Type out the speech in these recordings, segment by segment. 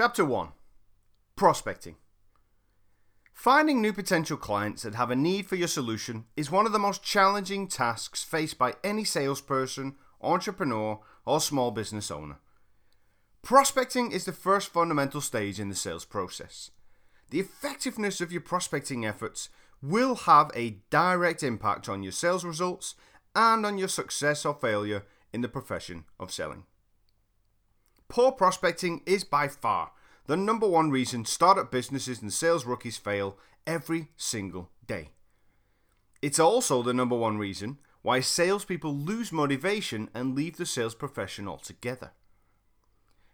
Chapter 1 Prospecting. Finding new potential clients that have a need for your solution is one of the most challenging tasks faced by any salesperson, entrepreneur, or small business owner. Prospecting is the first fundamental stage in the sales process. The effectiveness of your prospecting efforts will have a direct impact on your sales results and on your success or failure in the profession of selling. Poor prospecting is by far the number one reason startup businesses and sales rookies fail every single day. It's also the number one reason why salespeople lose motivation and leave the sales profession altogether.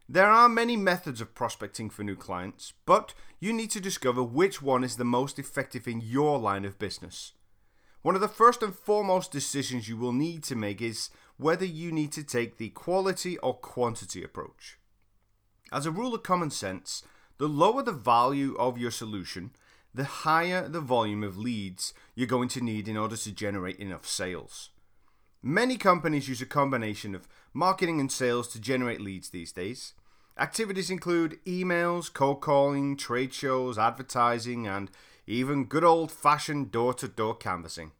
There are many methods of prospecting for new clients, but you need to discover which one is the most effective in your line of business. One of the first and foremost decisions you will need to make is whether you need to take the quality or quantity approach. As a rule of common sense, the lower the value of your solution, the higher the volume of leads you're going to need in order to generate enough sales. Many companies use a combination of marketing and sales to generate leads these days. Activities include emails, cold calling, trade shows, advertising, and even good old fashioned door to door canvassing.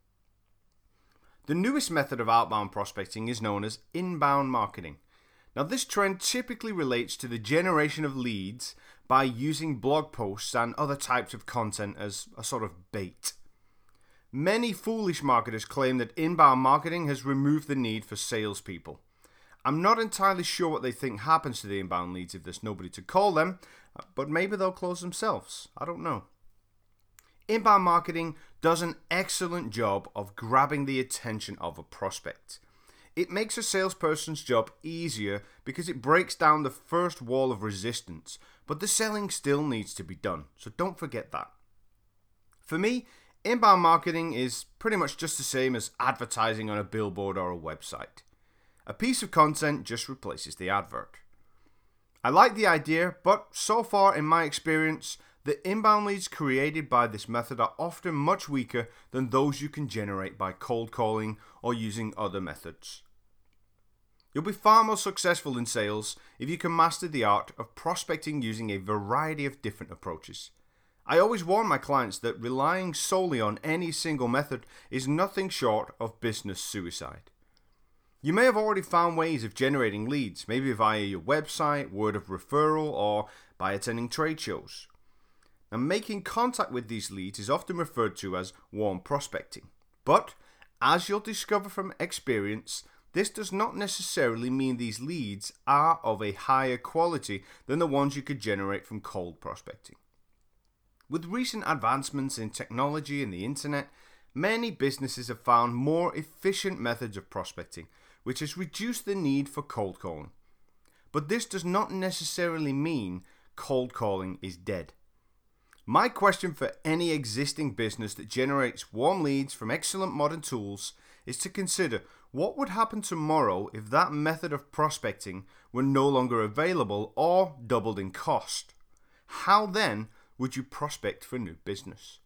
The newest method of outbound prospecting is known as inbound marketing. Now, this trend typically relates to the generation of leads by using blog posts and other types of content as a sort of bait. Many foolish marketers claim that inbound marketing has removed the need for salespeople. I'm not entirely sure what they think happens to the inbound leads if there's nobody to call them, but maybe they'll close themselves. I don't know. Inbound marketing does an excellent job of grabbing the attention of a prospect. It makes a salesperson's job easier because it breaks down the first wall of resistance, but the selling still needs to be done, so don't forget that. For me, inbound marketing is pretty much just the same as advertising on a billboard or a website. A piece of content just replaces the advert. I like the idea, but so far in my experience, the inbound leads created by this method are often much weaker than those you can generate by cold calling or using other methods. You'll be far more successful in sales if you can master the art of prospecting using a variety of different approaches. I always warn my clients that relying solely on any single method is nothing short of business suicide. You may have already found ways of generating leads, maybe via your website, word of referral, or by attending trade shows and making contact with these leads is often referred to as warm prospecting. But, as you'll discover from experience, this does not necessarily mean these leads are of a higher quality than the ones you could generate from cold prospecting. With recent advancements in technology and the internet, many businesses have found more efficient methods of prospecting, which has reduced the need for cold calling. But this does not necessarily mean cold calling is dead. My question for any existing business that generates warm leads from excellent modern tools is to consider what would happen tomorrow if that method of prospecting were no longer available or doubled in cost. How then would you prospect for new business?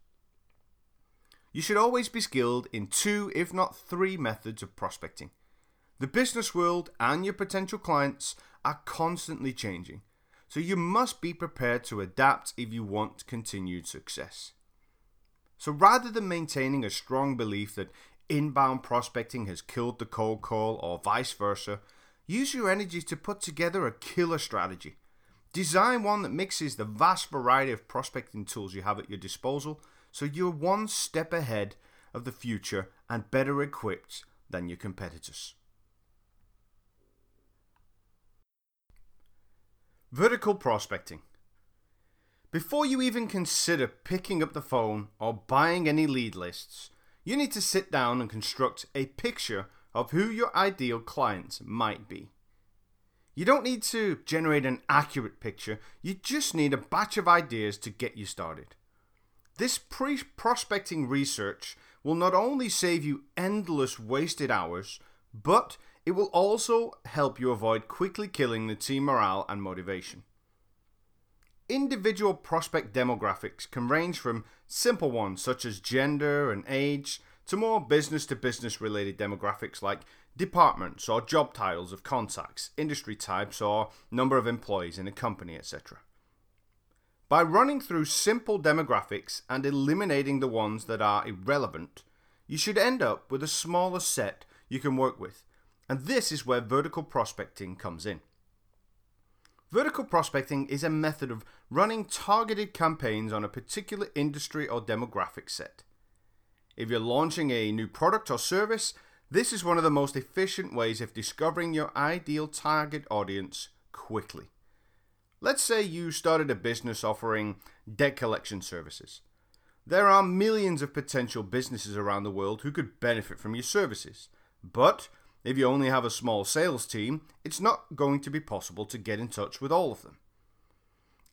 You should always be skilled in two, if not three, methods of prospecting. The business world and your potential clients are constantly changing so you must be prepared to adapt if you want continued success. So rather than maintaining a strong belief that inbound prospecting has killed the cold call or vice versa, use your energy to put together a killer strategy. Design one that mixes the vast variety of prospecting tools you have at your disposal so you're one step ahead of the future and better equipped than your competitors. Vertical prospecting. Before you even consider picking up the phone or buying any lead lists, you need to sit down and construct a picture of who your ideal clients might be. You don't need to generate an accurate picture, you just need a batch of ideas to get you started. This pre prospecting research will not only save you endless wasted hours, but it will also help you avoid quickly killing the team morale and motivation. Individual prospect demographics can range from simple ones such as gender and age to more business to business related demographics like departments or job titles of contacts, industry types, or number of employees in a company, etc. By running through simple demographics and eliminating the ones that are irrelevant, you should end up with a smaller set you can work with. And this is where vertical prospecting comes in. Vertical prospecting is a method of running targeted campaigns on a particular industry or demographic set. If you're launching a new product or service, this is one of the most efficient ways of discovering your ideal target audience quickly. Let's say you started a business offering debt collection services. There are millions of potential businesses around the world who could benefit from your services. But if you only have a small sales team, it's not going to be possible to get in touch with all of them.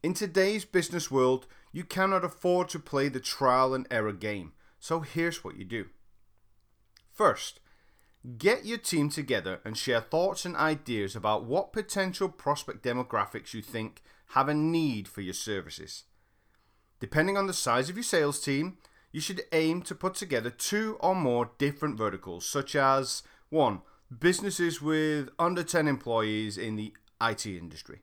In today's business world, you cannot afford to play the trial and error game, so here's what you do. First, get your team together and share thoughts and ideas about what potential prospect demographics you think have a need for your services. Depending on the size of your sales team, you should aim to put together two or more different verticals, such as 1 businesses with under 10 employees in the IT industry.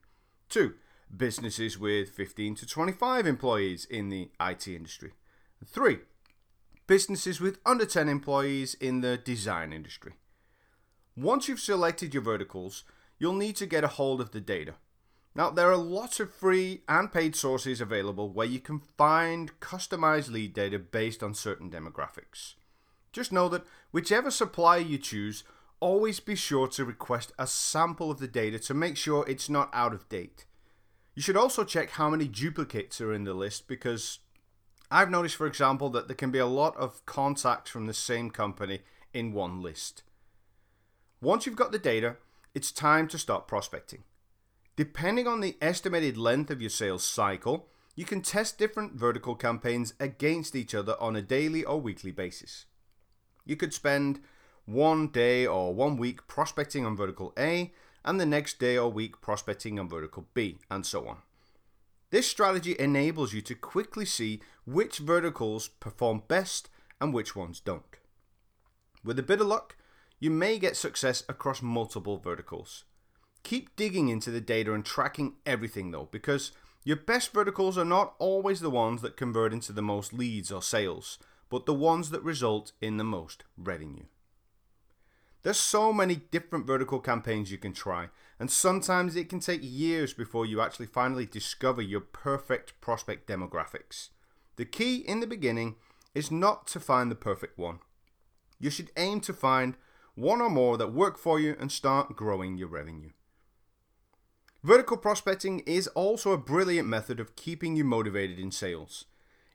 Two, businesses with 15 to 25 employees in the IT industry. Three, businesses with under 10 employees in the design industry. Once you've selected your verticals, you'll need to get a hold of the data. Now, there are lots of free and paid sources available where you can find customized lead data based on certain demographics. Just know that whichever supplier you choose always be sure to request a sample of the data to make sure it's not out of date. You should also check how many duplicates are in the list because I've noticed, for example, that there can be a lot of contacts from the same company in one list. Once you've got the data, it's time to start prospecting. Depending on the estimated length of your sales cycle, you can test different vertical campaigns against each other on a daily or weekly basis. You could spend one day or one week prospecting on vertical A, and the next day or week prospecting on vertical B, and so on. This strategy enables you to quickly see which verticals perform best and which ones don't. With a bit of luck, you may get success across multiple verticals. Keep digging into the data and tracking everything though, because your best verticals are not always the ones that convert into the most leads or sales, but the ones that result in the most revenue. There's so many different vertical campaigns you can try, and sometimes it can take years before you actually finally discover your perfect prospect demographics. The key in the beginning is not to find the perfect one. You should aim to find one or more that work for you and start growing your revenue. Vertical prospecting is also a brilliant method of keeping you motivated in sales.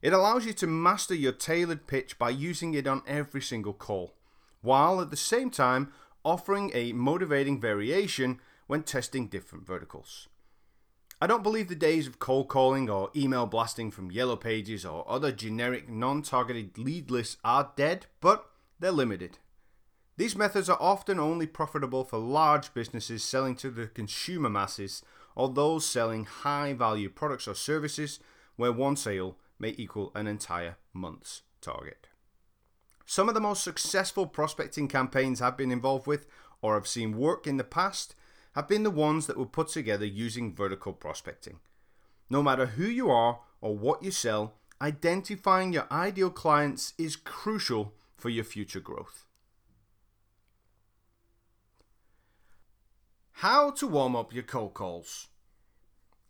It allows you to master your tailored pitch by using it on every single call while at the same time offering a motivating variation when testing different verticals. I don't believe the days of cold calling or email blasting from yellow pages or other generic non targeted lead lists are dead, but they're limited. These methods are often only profitable for large businesses selling to the consumer masses or those selling high value products or services where one sale may equal an entire month's target. Some of the most successful prospecting campaigns I've been involved with or have seen work in the past have been the ones that were put together using vertical prospecting. No matter who you are or what you sell, identifying your ideal clients is crucial for your future growth. How to warm up your cold calls.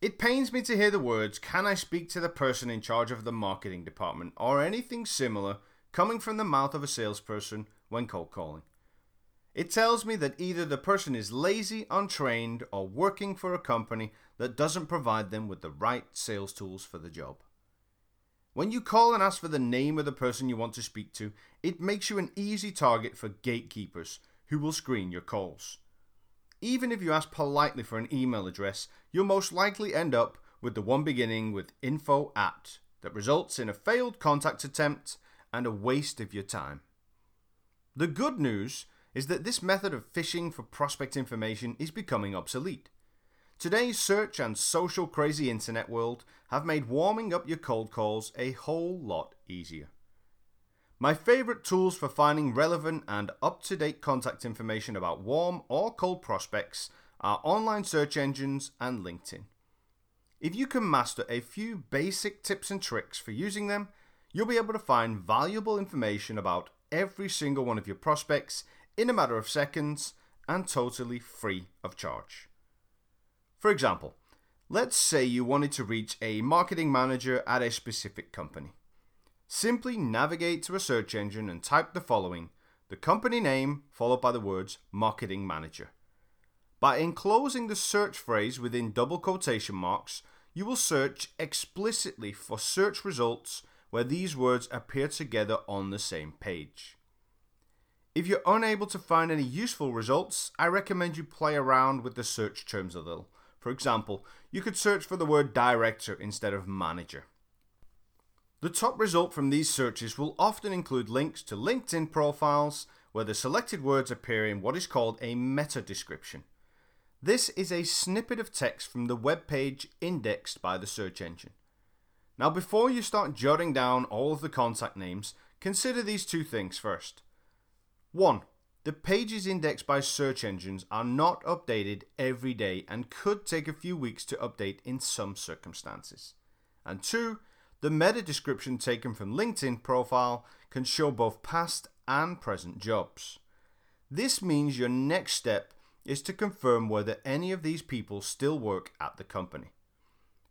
It pains me to hear the words, Can I speak to the person in charge of the marketing department? or anything similar coming from the mouth of a salesperson when cold calling. It tells me that either the person is lazy, untrained, or working for a company that doesn't provide them with the right sales tools for the job. When you call and ask for the name of the person you want to speak to, it makes you an easy target for gatekeepers who will screen your calls. Even if you ask politely for an email address, you'll most likely end up with the one beginning with info at that results in a failed contact attempt and a waste of your time. The good news is that this method of fishing for prospect information is becoming obsolete. Today's search and social crazy internet world have made warming up your cold calls a whole lot easier. My favorite tools for finding relevant and up to date contact information about warm or cold prospects are online search engines and LinkedIn. If you can master a few basic tips and tricks for using them, you'll be able to find valuable information about every single one of your prospects in a matter of seconds and totally free of charge. For example, let's say you wanted to reach a marketing manager at a specific company. Simply navigate to a search engine and type the following the company name followed by the words marketing manager. By enclosing the search phrase within double quotation marks, you will search explicitly for search results where these words appear together on the same page. If you're unable to find any useful results, I recommend you play around with the search terms a little. For example, you could search for the word director instead of manager. The top result from these searches will often include links to LinkedIn profiles where the selected words appear in what is called a meta description. This is a snippet of text from the web page indexed by the search engine. Now, before you start jotting down all of the contact names, consider these two things first. 1. The pages indexed by search engines are not updated every day and could take a few weeks to update in some circumstances. And 2. The meta description taken from LinkedIn profile can show both past and present jobs. This means your next step is to confirm whether any of these people still work at the company.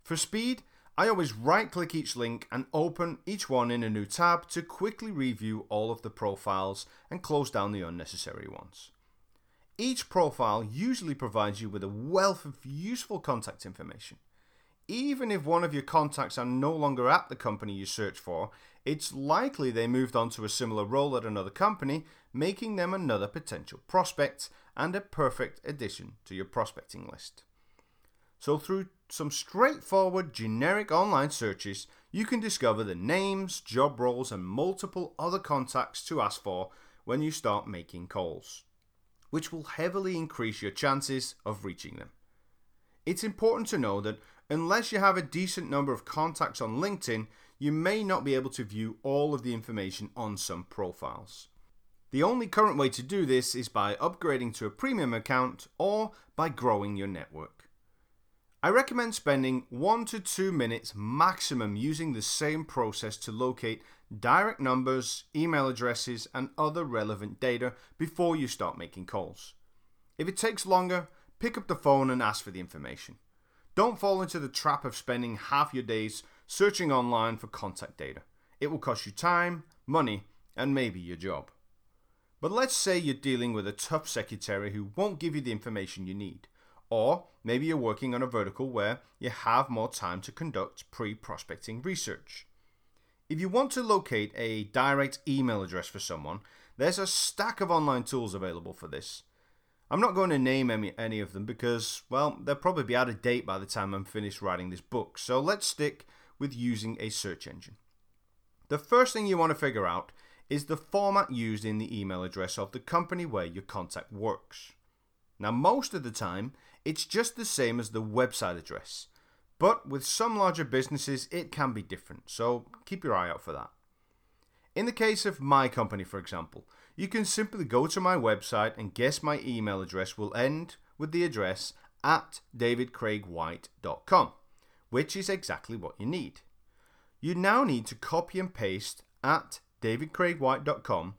For speed, I always right click each link and open each one in a new tab to quickly review all of the profiles and close down the unnecessary ones. Each profile usually provides you with a wealth of useful contact information. Even if one of your contacts are no longer at the company you search for, it's likely they moved on to a similar role at another company, making them another potential prospect and a perfect addition to your prospecting list. So, through some straightforward generic online searches, you can discover the names, job roles, and multiple other contacts to ask for when you start making calls, which will heavily increase your chances of reaching them. It's important to know that unless you have a decent number of contacts on LinkedIn, you may not be able to view all of the information on some profiles. The only current way to do this is by upgrading to a premium account or by growing your network. I recommend spending 1 to 2 minutes maximum using the same process to locate direct numbers, email addresses, and other relevant data before you start making calls. If it takes longer, pick up the phone and ask for the information. Don't fall into the trap of spending half your days searching online for contact data. It will cost you time, money, and maybe your job. But let's say you're dealing with a tough secretary who won't give you the information you need. Or maybe you're working on a vertical where you have more time to conduct pre prospecting research. If you want to locate a direct email address for someone, there's a stack of online tools available for this. I'm not going to name any, any of them because, well, they'll probably be out of date by the time I'm finished writing this book, so let's stick with using a search engine. The first thing you want to figure out is the format used in the email address of the company where your contact works. Now, most of the time, it's just the same as the website address, but with some larger businesses, it can be different, so keep your eye out for that. In the case of my company, for example, you can simply go to my website and guess my email address will end with the address at davidcraigwhite.com, which is exactly what you need. You now need to copy and paste at davidcraigwhite.com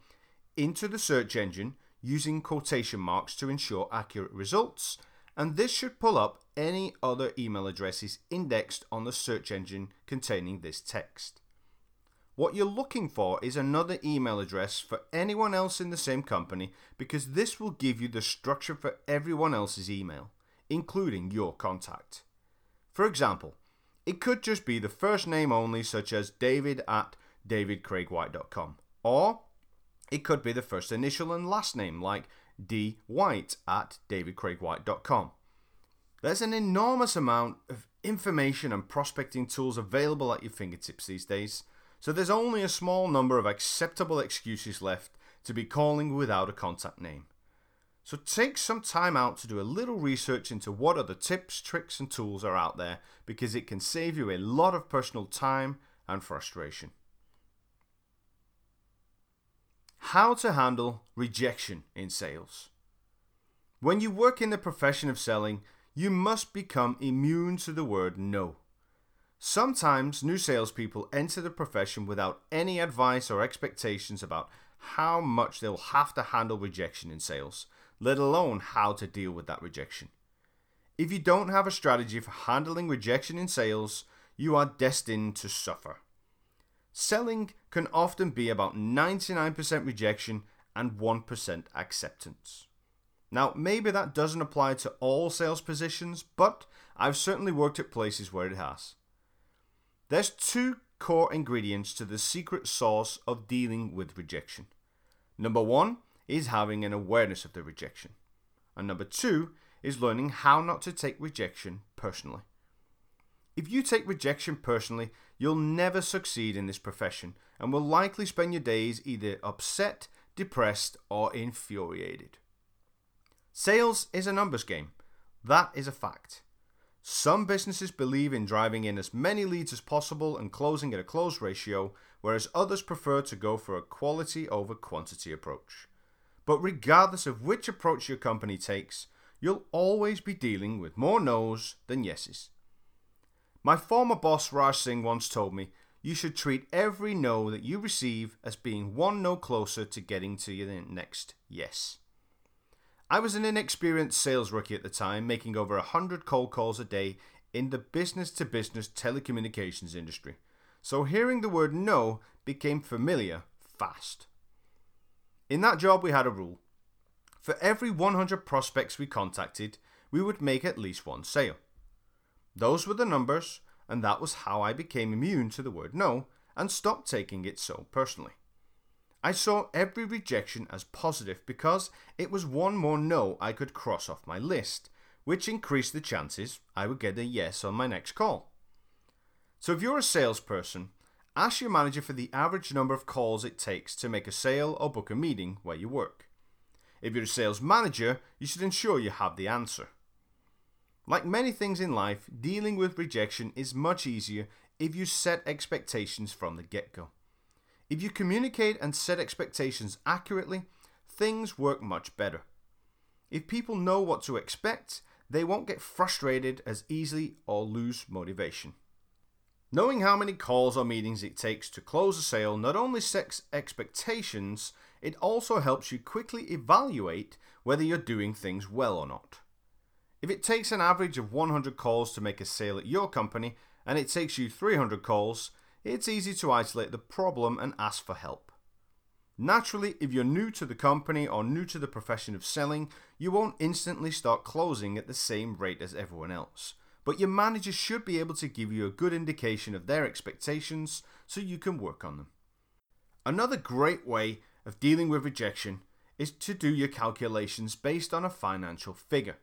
into the search engine using quotation marks to ensure accurate results and this should pull up any other email addresses indexed on the search engine containing this text. What you're looking for is another email address for anyone else in the same company because this will give you the structure for everyone else's email, including your contact. For example, it could just be the first name only, such as david at davidcraigwhite.com, or it could be the first initial and last name, like dwhite at davidcraigwhite.com. There's an enormous amount of information and prospecting tools available at your fingertips these days, so there's only a small number of acceptable excuses left to be calling without a contact name. So take some time out to do a little research into what other tips, tricks, and tools are out there because it can save you a lot of personal time and frustration. How to handle rejection in sales. When you work in the profession of selling, you must become immune to the word no. Sometimes new salespeople enter the profession without any advice or expectations about how much they'll have to handle rejection in sales, let alone how to deal with that rejection. If you don't have a strategy for handling rejection in sales, you are destined to suffer. Selling can often be about 99% rejection and 1% acceptance. Now, maybe that doesn't apply to all sales positions, but I've certainly worked at places where it has. There's two core ingredients to the secret sauce of dealing with rejection. Number one is having an awareness of the rejection, and number two is learning how not to take rejection personally. If you take rejection personally, you'll never succeed in this profession and will likely spend your days either upset, depressed, or infuriated. Sales is a numbers game. That is a fact. Some businesses believe in driving in as many leads as possible and closing at a close ratio, whereas others prefer to go for a quality over quantity approach. But regardless of which approach your company takes, you'll always be dealing with more no's than yeses. My former boss Raj Singh once told me you should treat every no that you receive as being one no closer to getting to your next yes. I was an inexperienced sales rookie at the time, making over 100 cold calls a day in the business to business telecommunications industry. So hearing the word no became familiar fast. In that job, we had a rule. For every 100 prospects we contacted, we would make at least one sale. Those were the numbers, and that was how I became immune to the word no and stopped taking it so personally. I saw every rejection as positive because it was one more no I could cross off my list, which increased the chances I would get a yes on my next call. So if you're a salesperson, ask your manager for the average number of calls it takes to make a sale or book a meeting where you work. If you're a sales manager, you should ensure you have the answer. Like many things in life, dealing with rejection is much easier if you set expectations from the get go. If you communicate and set expectations accurately, things work much better. If people know what to expect, they won't get frustrated as easily or lose motivation. Knowing how many calls or meetings it takes to close a sale not only sets expectations, it also helps you quickly evaluate whether you're doing things well or not. If it takes an average of 100 calls to make a sale at your company and it takes you 300 calls, it's easy to isolate the problem and ask for help. Naturally, if you're new to the company or new to the profession of selling, you won't instantly start closing at the same rate as everyone else. But your manager should be able to give you a good indication of their expectations so you can work on them. Another great way of dealing with rejection is to do your calculations based on a financial figure.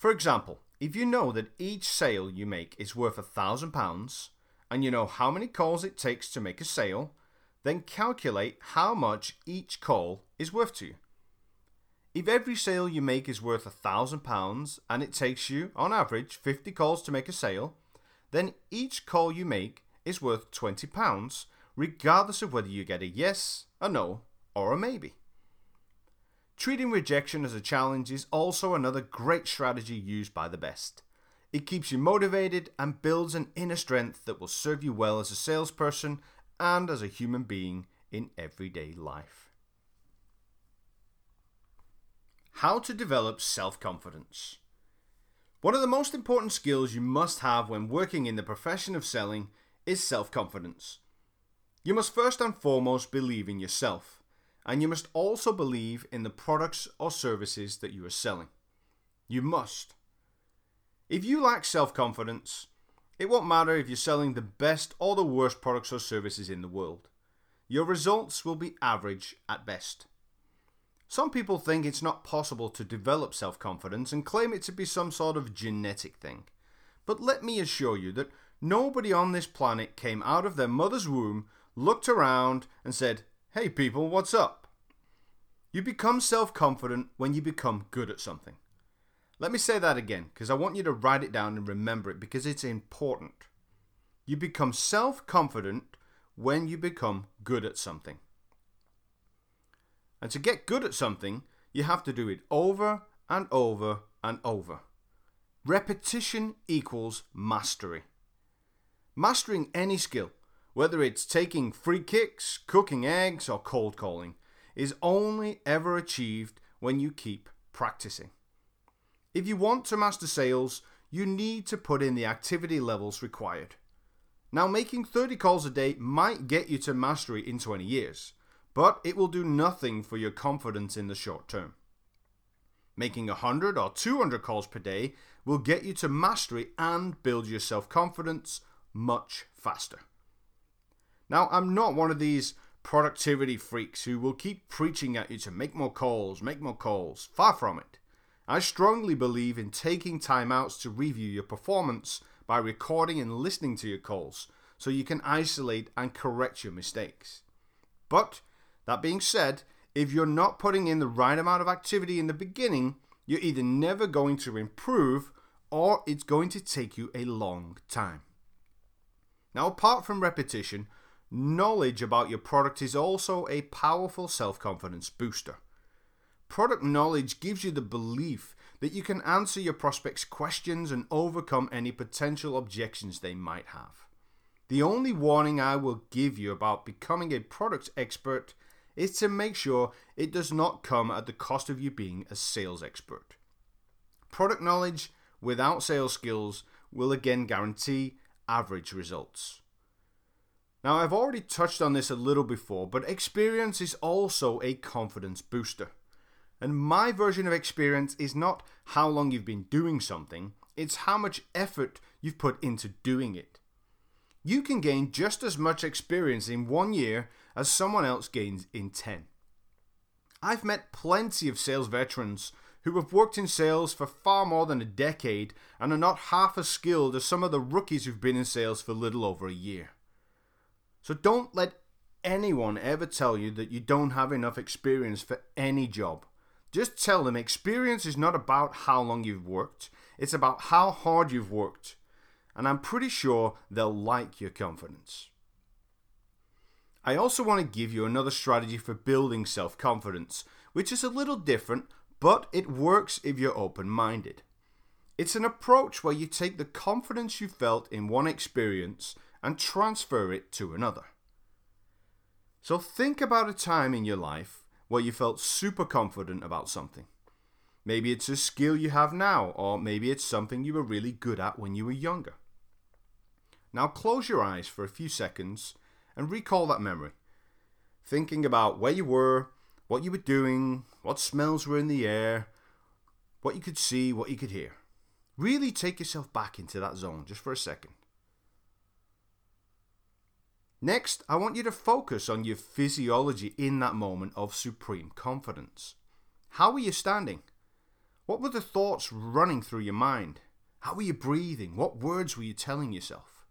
For example, if you know that each sale you make is worth a thousand pounds, and you know how many calls it takes to make a sale, then calculate how much each call is worth to you. If every sale you make is worth a thousand pounds and it takes you, on average, 50 calls to make a sale, then each call you make is worth 20 pounds, regardless of whether you get a yes, a no, or a maybe. Treating rejection as a challenge is also another great strategy used by the best. It keeps you motivated and builds an inner strength that will serve you well as a salesperson and as a human being in everyday life. How to develop self confidence. One of the most important skills you must have when working in the profession of selling is self confidence. You must first and foremost believe in yourself, and you must also believe in the products or services that you are selling. You must. If you lack self confidence, it won't matter if you're selling the best or the worst products or services in the world. Your results will be average at best. Some people think it's not possible to develop self confidence and claim it to be some sort of genetic thing. But let me assure you that nobody on this planet came out of their mother's womb, looked around, and said, Hey people, what's up? You become self confident when you become good at something. Let me say that again because I want you to write it down and remember it because it's important. You become self confident when you become good at something. And to get good at something, you have to do it over and over and over. Repetition equals mastery. Mastering any skill, whether it's taking free kicks, cooking eggs, or cold calling, is only ever achieved when you keep practicing. If you want to master sales, you need to put in the activity levels required. Now, making 30 calls a day might get you to mastery in 20 years, but it will do nothing for your confidence in the short term. Making 100 or 200 calls per day will get you to mastery and build your self confidence much faster. Now, I'm not one of these productivity freaks who will keep preaching at you to make more calls, make more calls. Far from it. I strongly believe in taking time outs to review your performance by recording and listening to your calls so you can isolate and correct your mistakes. But, that being said, if you're not putting in the right amount of activity in the beginning, you're either never going to improve or it's going to take you a long time. Now, apart from repetition, knowledge about your product is also a powerful self confidence booster. Product knowledge gives you the belief that you can answer your prospects' questions and overcome any potential objections they might have. The only warning I will give you about becoming a product expert is to make sure it does not come at the cost of you being a sales expert. Product knowledge without sales skills will again guarantee average results. Now, I've already touched on this a little before, but experience is also a confidence booster. And my version of experience is not how long you've been doing something, it's how much effort you've put into doing it. You can gain just as much experience in one year as someone else gains in 10. I've met plenty of sales veterans who have worked in sales for far more than a decade and are not half as skilled as some of the rookies who've been in sales for little over a year. So don't let anyone ever tell you that you don't have enough experience for any job. Just tell them experience is not about how long you've worked, it's about how hard you've worked. And I'm pretty sure they'll like your confidence. I also want to give you another strategy for building self confidence, which is a little different, but it works if you're open minded. It's an approach where you take the confidence you felt in one experience and transfer it to another. So think about a time in your life where you felt super confident about something. Maybe it's a skill you have now, or maybe it's something you were really good at when you were younger. Now close your eyes for a few seconds and recall that memory, thinking about where you were, what you were doing, what smells were in the air, what you could see, what you could hear. Really take yourself back into that zone just for a second. Next, I want you to focus on your physiology in that moment of supreme confidence. How were you standing? What were the thoughts running through your mind? How were you breathing? What words were you telling yourself?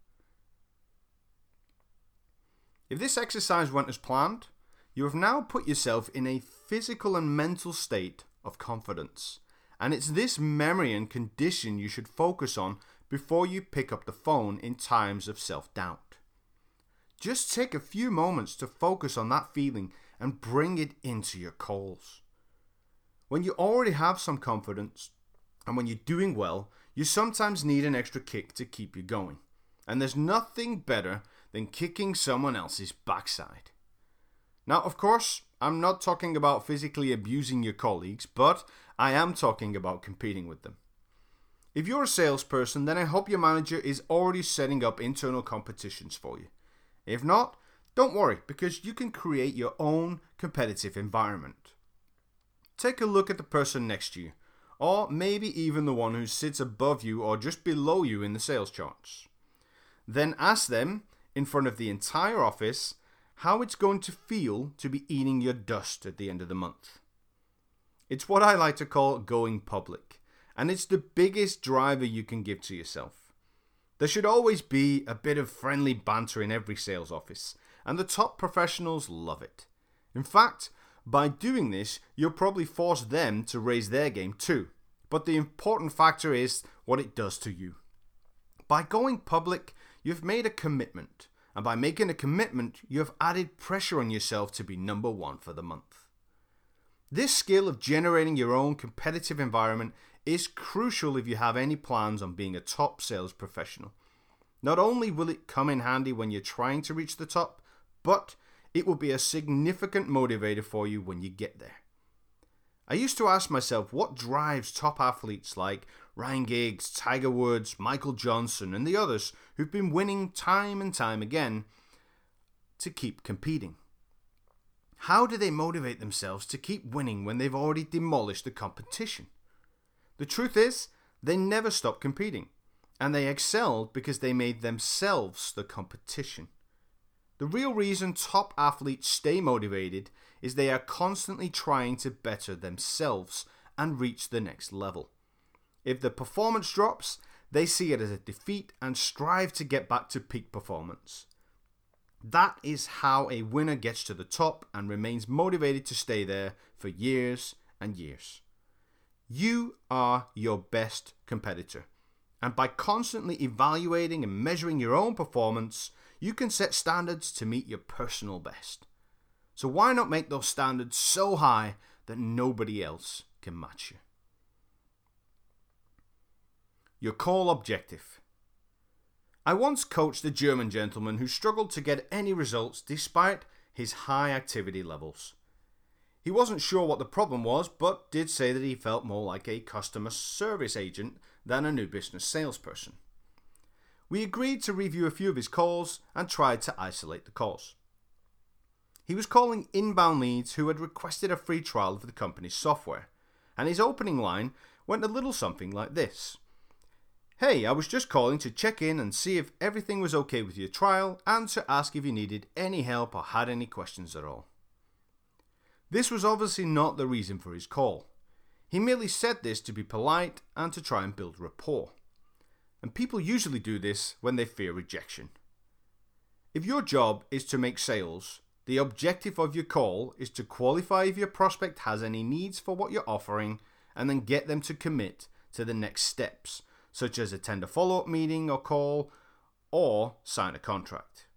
If this exercise went as planned, you have now put yourself in a physical and mental state of confidence. And it's this memory and condition you should focus on before you pick up the phone in times of self doubt. Just take a few moments to focus on that feeling and bring it into your calls. When you already have some confidence and when you're doing well, you sometimes need an extra kick to keep you going. And there's nothing better than kicking someone else's backside. Now, of course, I'm not talking about physically abusing your colleagues, but I am talking about competing with them. If you're a salesperson, then I hope your manager is already setting up internal competitions for you. If not, don't worry because you can create your own competitive environment. Take a look at the person next to you, or maybe even the one who sits above you or just below you in the sales charts. Then ask them, in front of the entire office, how it's going to feel to be eating your dust at the end of the month. It's what I like to call going public, and it's the biggest driver you can give to yourself. There should always be a bit of friendly banter in every sales office, and the top professionals love it. In fact, by doing this, you'll probably force them to raise their game too. But the important factor is what it does to you. By going public, you've made a commitment, and by making a commitment, you have added pressure on yourself to be number one for the month. This skill of generating your own competitive environment is crucial if you have any plans on being a top sales professional. Not only will it come in handy when you're trying to reach the top, but it will be a significant motivator for you when you get there. I used to ask myself what drives top athletes like Ryan Giggs, Tiger Woods, Michael Johnson, and the others who've been winning time and time again to keep competing. How do they motivate themselves to keep winning when they've already demolished the competition? The truth is, they never stopped competing, and they excelled because they made themselves the competition. The real reason top athletes stay motivated is they are constantly trying to better themselves and reach the next level. If the performance drops, they see it as a defeat and strive to get back to peak performance. That is how a winner gets to the top and remains motivated to stay there for years and years. You are your best competitor. And by constantly evaluating and measuring your own performance, you can set standards to meet your personal best. So why not make those standards so high that nobody else can match you? Your call objective. I once coached a German gentleman who struggled to get any results despite his high activity levels. He wasn't sure what the problem was, but did say that he felt more like a customer service agent than a new business salesperson. We agreed to review a few of his calls and tried to isolate the calls. He was calling inbound leads who had requested a free trial of the company's software, and his opening line went a little something like this Hey, I was just calling to check in and see if everything was okay with your trial and to ask if you needed any help or had any questions at all. This was obviously not the reason for his call. He merely said this to be polite and to try and build rapport. And people usually do this when they fear rejection. If your job is to make sales, the objective of your call is to qualify if your prospect has any needs for what you're offering and then get them to commit to the next steps such as attend a follow up meeting or call, or sign a contract.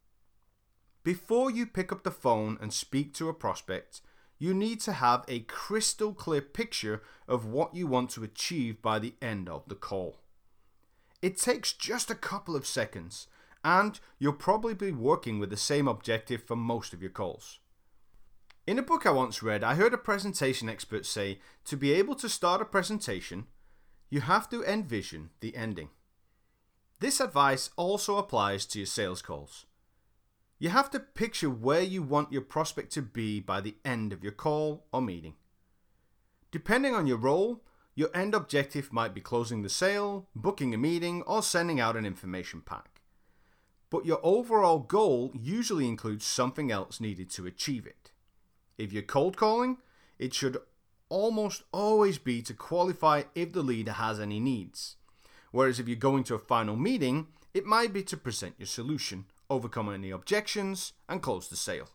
Before you pick up the phone and speak to a prospect, you need to have a crystal clear picture of what you want to achieve by the end of the call. It takes just a couple of seconds, and you'll probably be working with the same objective for most of your calls. In a book I once read, I heard a presentation expert say to be able to start a presentation, you have to envision the ending. This advice also applies to your sales calls. You have to picture where you want your prospect to be by the end of your call or meeting. Depending on your role, your end objective might be closing the sale, booking a meeting, or sending out an information pack. But your overall goal usually includes something else needed to achieve it. If you're cold calling, it should almost always be to qualify if the leader has any needs. Whereas if you're going to a final meeting, it might be to present your solution, overcome any objections, and close the sale.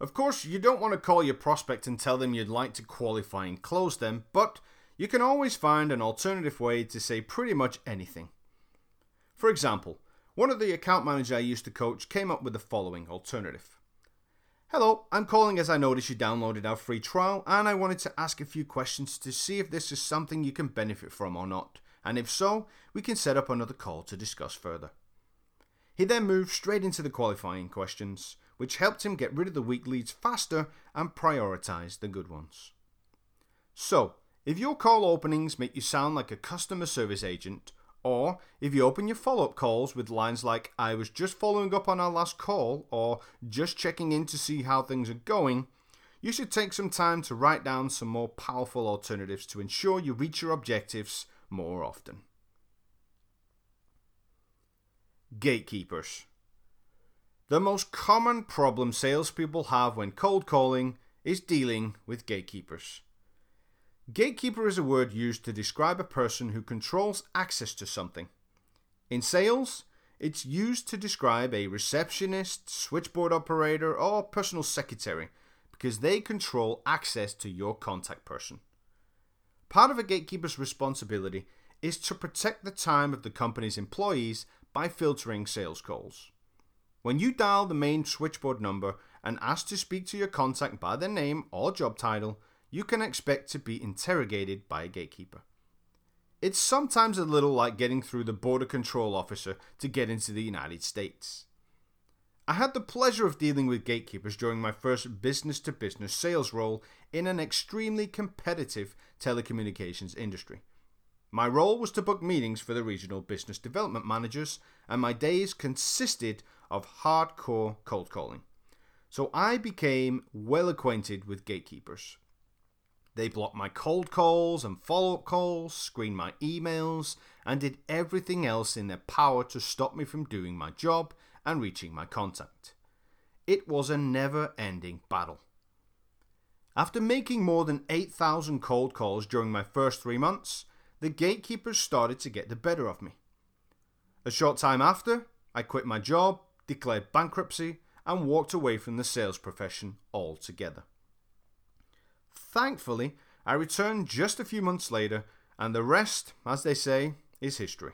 Of course, you don't want to call your prospect and tell them you'd like to qualify and close them, but you can always find an alternative way to say pretty much anything. For example, one of the account managers I used to coach came up with the following alternative. Hello, I'm calling as I noticed you downloaded our free trial and I wanted to ask a few questions to see if this is something you can benefit from or not, and if so, we can set up another call to discuss further. He then moved straight into the qualifying questions, which helped him get rid of the weak leads faster and prioritize the good ones. So, if your call openings make you sound like a customer service agent, or if you open your follow up calls with lines like, I was just following up on our last call, or just checking in to see how things are going, you should take some time to write down some more powerful alternatives to ensure you reach your objectives more often. Gatekeepers. The most common problem salespeople have when cold calling is dealing with gatekeepers. Gatekeeper is a word used to describe a person who controls access to something. In sales, it's used to describe a receptionist, switchboard operator, or personal secretary because they control access to your contact person. Part of a gatekeeper's responsibility is to protect the time of the company's employees by filtering sales calls. When you dial the main switchboard number and ask to speak to your contact by their name or job title, you can expect to be interrogated by a gatekeeper. It's sometimes a little like getting through the border control officer to get into the United States. I had the pleasure of dealing with gatekeepers during my first business to business sales role in an extremely competitive telecommunications industry. My role was to book meetings for the regional business development managers, and my days consisted of hardcore cold calling. So I became well acquainted with gatekeepers. They blocked my cold calls and follow up calls, screened my emails, and did everything else in their power to stop me from doing my job and reaching my contact. It was a never ending battle. After making more than 8,000 cold calls during my first three months, the gatekeepers started to get the better of me. A short time after, I quit my job, declared bankruptcy, and walked away from the sales profession altogether. Thankfully, I returned just a few months later, and the rest, as they say, is history.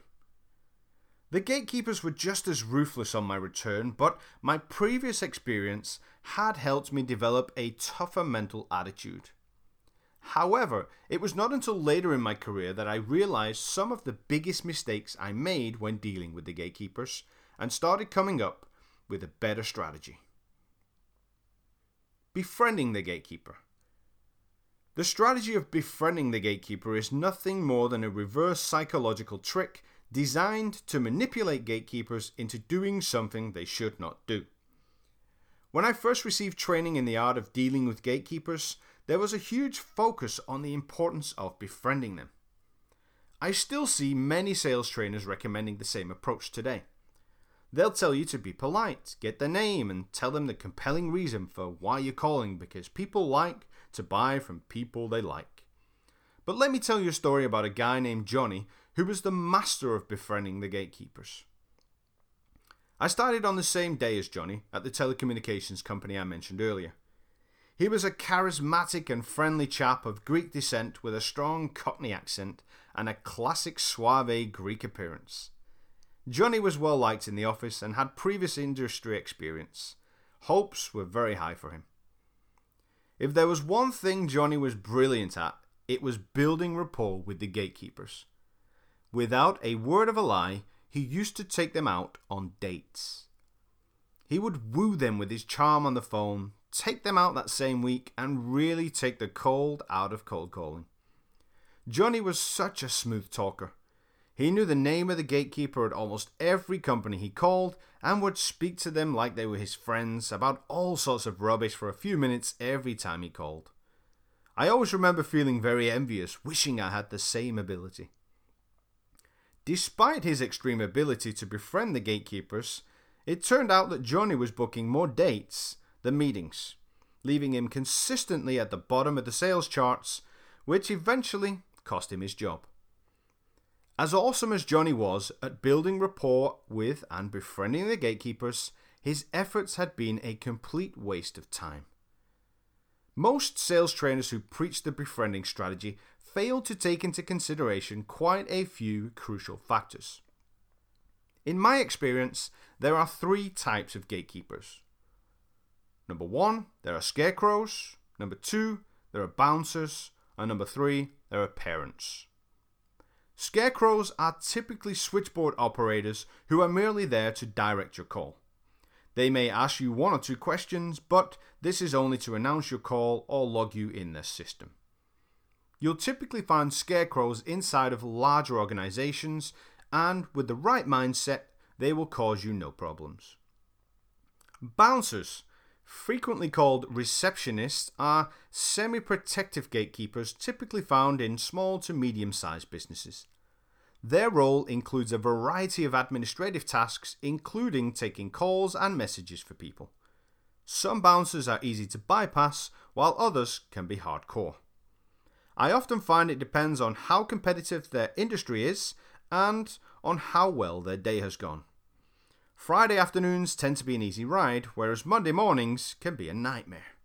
The gatekeepers were just as ruthless on my return, but my previous experience had helped me develop a tougher mental attitude. However, it was not until later in my career that I realized some of the biggest mistakes I made when dealing with the gatekeepers and started coming up with a better strategy. Befriending the gatekeeper. The strategy of befriending the gatekeeper is nothing more than a reverse psychological trick designed to manipulate gatekeepers into doing something they should not do. When I first received training in the art of dealing with gatekeepers, there was a huge focus on the importance of befriending them. I still see many sales trainers recommending the same approach today. They'll tell you to be polite, get their name, and tell them the compelling reason for why you're calling because people like to buy from people they like. But let me tell you a story about a guy named Johnny who was the master of befriending the gatekeepers. I started on the same day as Johnny at the telecommunications company I mentioned earlier. He was a charismatic and friendly chap of Greek descent with a strong Cockney accent and a classic suave Greek appearance. Johnny was well liked in the office and had previous industry experience. Hopes were very high for him. If there was one thing Johnny was brilliant at, it was building rapport with the gatekeepers. Without a word of a lie, he used to take them out on dates. He would woo them with his charm on the phone, take them out that same week, and really take the cold out of cold calling. Johnny was such a smooth talker. He knew the name of the gatekeeper at almost every company he called and would speak to them like they were his friends about all sorts of rubbish for a few minutes every time he called. I always remember feeling very envious, wishing I had the same ability. Despite his extreme ability to befriend the gatekeepers, it turned out that Johnny was booking more dates than meetings, leaving him consistently at the bottom of the sales charts, which eventually cost him his job. As awesome as Johnny was at building rapport with and befriending the gatekeepers, his efforts had been a complete waste of time. Most sales trainers who preach the befriending strategy fail to take into consideration quite a few crucial factors. In my experience, there are three types of gatekeepers. Number one, there are scarecrows. Number two, there are bouncers. And number three, there are parents. Scarecrows are typically switchboard operators who are merely there to direct your call. They may ask you one or two questions, but this is only to announce your call or log you in their system. You'll typically find scarecrows inside of larger organizations, and with the right mindset, they will cause you no problems. Bouncers, frequently called receptionists, are semi protective gatekeepers typically found in small to medium sized businesses. Their role includes a variety of administrative tasks, including taking calls and messages for people. Some bouncers are easy to bypass, while others can be hardcore. I often find it depends on how competitive their industry is and on how well their day has gone. Friday afternoons tend to be an easy ride, whereas Monday mornings can be a nightmare.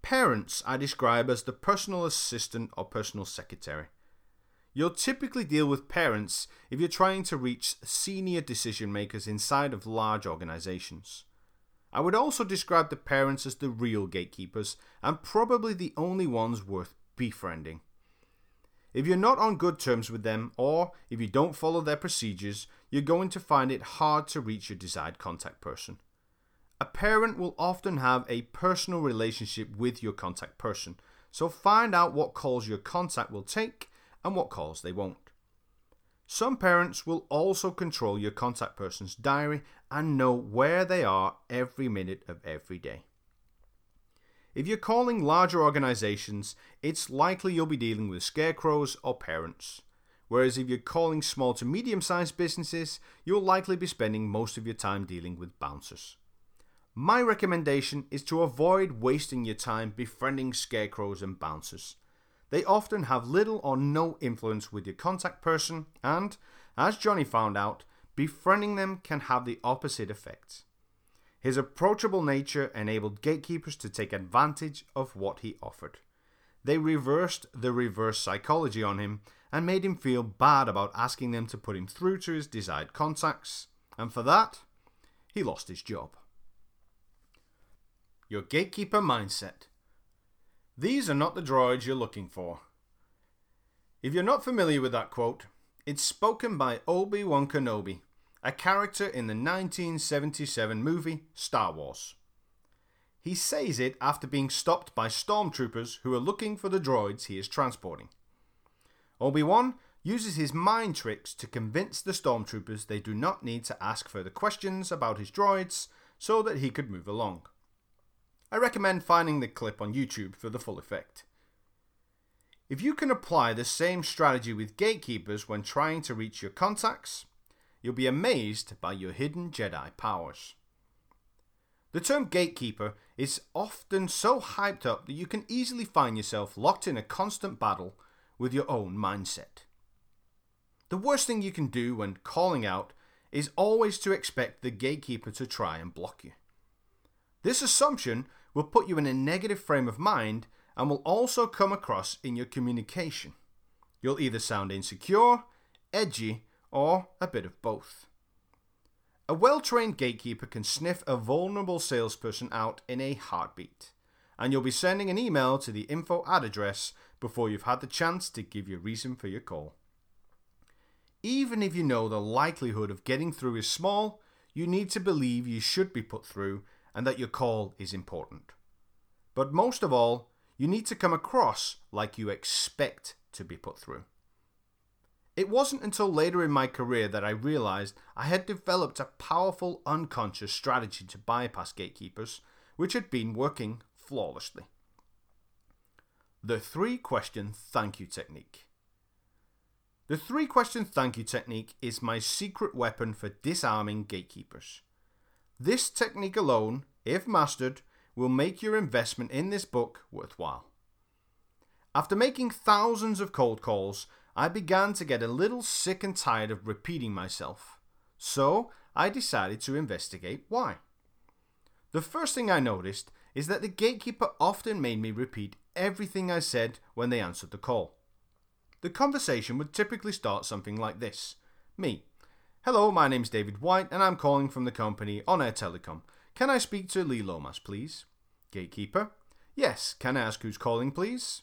Parents I describe as the personal assistant or personal secretary. You'll typically deal with parents if you're trying to reach senior decision makers inside of large organizations. I would also describe the parents as the real gatekeepers and probably the only ones worth befriending. If you're not on good terms with them, or if you don't follow their procedures, you're going to find it hard to reach your desired contact person. A parent will often have a personal relationship with your contact person, so find out what calls your contact will take and what calls they won't. Some parents will also control your contact person's diary and know where they are every minute of every day. If you're calling larger organizations, it's likely you'll be dealing with scarecrows or parents. Whereas if you're calling small to medium sized businesses, you'll likely be spending most of your time dealing with bouncers. My recommendation is to avoid wasting your time befriending scarecrows and bouncers. They often have little or no influence with your contact person, and, as Johnny found out, befriending them can have the opposite effect. His approachable nature enabled gatekeepers to take advantage of what he offered. They reversed the reverse psychology on him and made him feel bad about asking them to put him through to his desired contacts, and for that, he lost his job. Your gatekeeper mindset. These are not the droids you're looking for. If you're not familiar with that quote, it's spoken by Obi Wan Kenobi a character in the 1977 movie Star Wars. He says it after being stopped by stormtroopers who are looking for the droids he is transporting. Obi Wan uses his mind tricks to convince the stormtroopers they do not need to ask further questions about his droids so that he could move along. I recommend finding the clip on YouTube for the full effect. If you can apply the same strategy with gatekeepers when trying to reach your contacts, you'll be amazed by your hidden Jedi powers. The term gatekeeper is often so hyped up that you can easily find yourself locked in a constant battle with your own mindset. The worst thing you can do when calling out is always to expect the gatekeeper to try and block you. This assumption will put you in a negative frame of mind and will also come across in your communication. You'll either sound insecure, edgy, or a bit of both. A well trained gatekeeper can sniff a vulnerable salesperson out in a heartbeat, and you'll be sending an email to the info ad address before you've had the chance to give your reason for your call. Even if you know the likelihood of getting through is small, you need to believe you should be put through and that your call is important. But most of all, you need to come across like you expect to be put through. It wasn't until later in my career that I realized I had developed a powerful unconscious strategy to bypass gatekeepers, which had been working flawlessly. The three question thank you technique. The three question thank you technique is my secret weapon for disarming gatekeepers. This technique alone, if mastered, will make your investment in this book worthwhile. After making thousands of cold calls, I began to get a little sick and tired of repeating myself, so I decided to investigate why. The first thing I noticed is that the gatekeeper often made me repeat everything I said when they answered the call. The conversation would typically start something like this Me. Hello, my name's David White, and I'm calling from the company On Air Telecom. Can I speak to Lee Lomas, please? Gatekeeper. Yes, can I ask who's calling, please?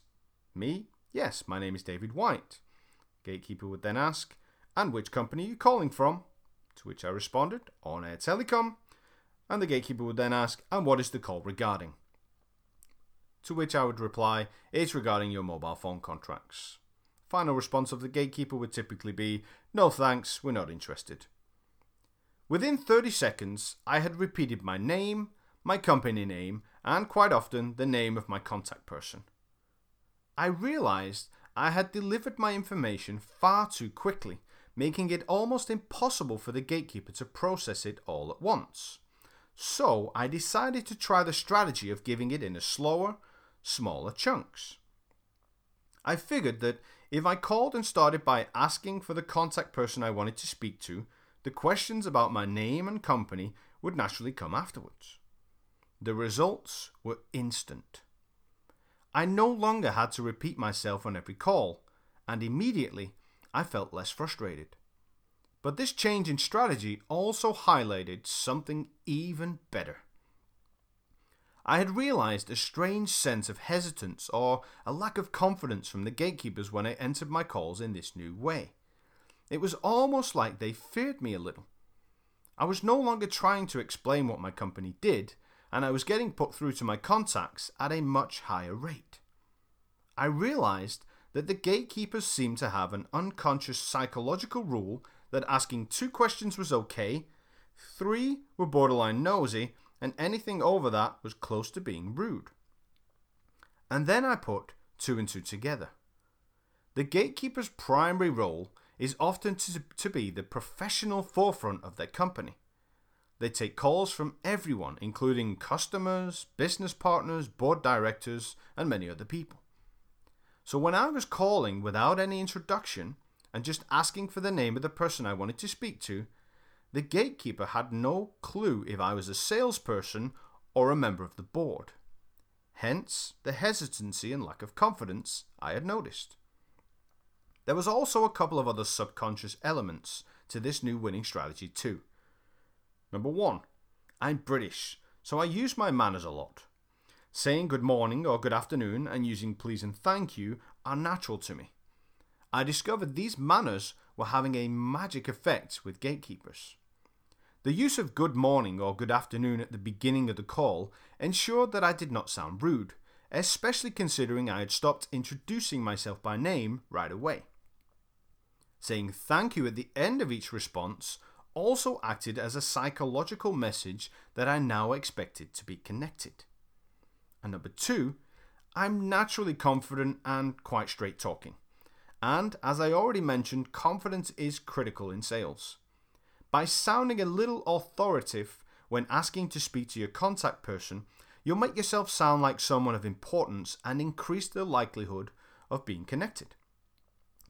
Me. Yes, my name is David White. Gatekeeper would then ask, And which company are you calling from? To which I responded, On Air Telecom. And the gatekeeper would then ask, And what is the call regarding? To which I would reply, It's regarding your mobile phone contracts. Final response of the gatekeeper would typically be, No thanks, we're not interested. Within 30 seconds, I had repeated my name, my company name, and quite often the name of my contact person. I realized I had delivered my information far too quickly, making it almost impossible for the gatekeeper to process it all at once. So I decided to try the strategy of giving it in a slower, smaller chunks. I figured that if I called and started by asking for the contact person I wanted to speak to, the questions about my name and company would naturally come afterwards. The results were instant. I no longer had to repeat myself on every call, and immediately I felt less frustrated. But this change in strategy also highlighted something even better. I had realised a strange sense of hesitance or a lack of confidence from the gatekeepers when I entered my calls in this new way. It was almost like they feared me a little. I was no longer trying to explain what my company did, and I was getting put through to my contacts at a much higher rate. I realised that the gatekeepers seemed to have an unconscious psychological rule that asking two questions was okay, three were borderline nosy, and anything over that was close to being rude. And then I put two and two together. The gatekeeper's primary role is often to, to be the professional forefront of their company. They take calls from everyone, including customers, business partners, board directors, and many other people. So when I was calling without any introduction and just asking for the name of the person I wanted to speak to, the gatekeeper had no clue if I was a salesperson or a member of the board. Hence, the hesitancy and lack of confidence I had noticed. There was also a couple of other subconscious elements to this new winning strategy, too. Number one, I'm British, so I use my manners a lot. Saying good morning or good afternoon and using please and thank you are natural to me. I discovered these manners were having a magic effect with gatekeepers. The use of good morning or good afternoon at the beginning of the call ensured that I did not sound rude, especially considering I had stopped introducing myself by name right away. Saying thank you at the end of each response also acted as a psychological message that I now expected to be connected. And number two, I'm naturally confident and quite straight talking. And as I already mentioned, confidence is critical in sales. By sounding a little authoritative when asking to speak to your contact person, you'll make yourself sound like someone of importance and increase the likelihood of being connected.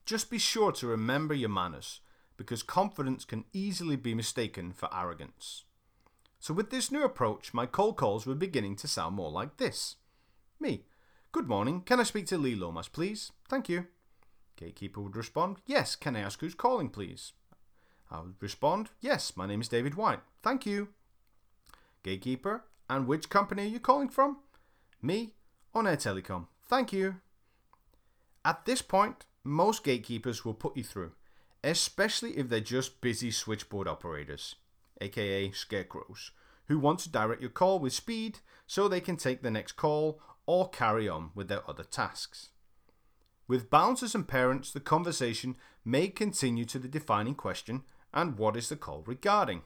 Just be sure to remember your manners, because confidence can easily be mistaken for arrogance. So, with this new approach, my cold calls were beginning to sound more like this Me, good morning, can I speak to Lee Lomas, please? Thank you. Gatekeeper would respond, Yes, can I ask who's calling, please? I would respond, Yes, my name is David White. Thank you. Gatekeeper, and which company are you calling from? Me, On Air Telecom. Thank you. At this point, most gatekeepers will put you through, especially if they're just busy switchboard operators, aka scarecrows, who want to direct your call with speed so they can take the next call or carry on with their other tasks. With bouncers and parents, the conversation may continue to the defining question and what is the call regarding?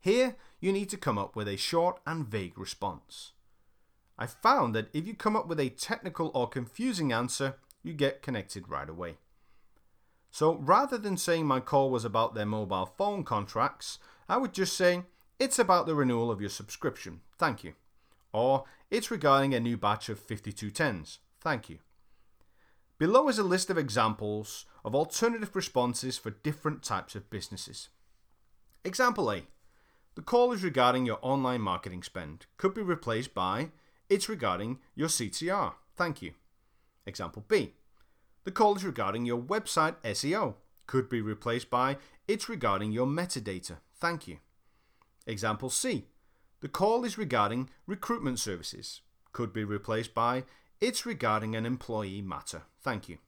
Here, you need to come up with a short and vague response. I found that if you come up with a technical or confusing answer, you get connected right away. So rather than saying my call was about their mobile phone contracts, I would just say, it's about the renewal of your subscription, thank you. Or, it's regarding a new batch of 5210s, thank you. Below is a list of examples of alternative responses for different types of businesses. Example A The call is regarding your online marketing spend, could be replaced by It's regarding your CTR, thank you. Example B The call is regarding your website SEO, could be replaced by It's regarding your metadata, thank you. Example C The call is regarding recruitment services, could be replaced by it's regarding an employee matter. Thank you.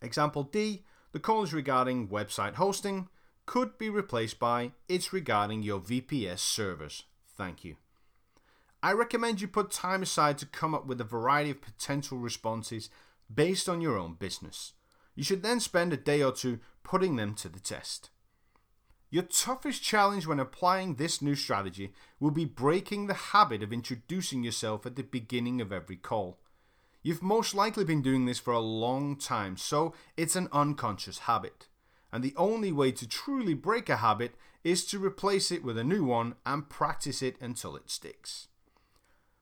Example D. The call is regarding website hosting. Could be replaced by It's regarding your VPS servers. Thank you. I recommend you put time aside to come up with a variety of potential responses based on your own business. You should then spend a day or two putting them to the test. Your toughest challenge when applying this new strategy will be breaking the habit of introducing yourself at the beginning of every call. You've most likely been doing this for a long time, so it's an unconscious habit. And the only way to truly break a habit is to replace it with a new one and practice it until it sticks.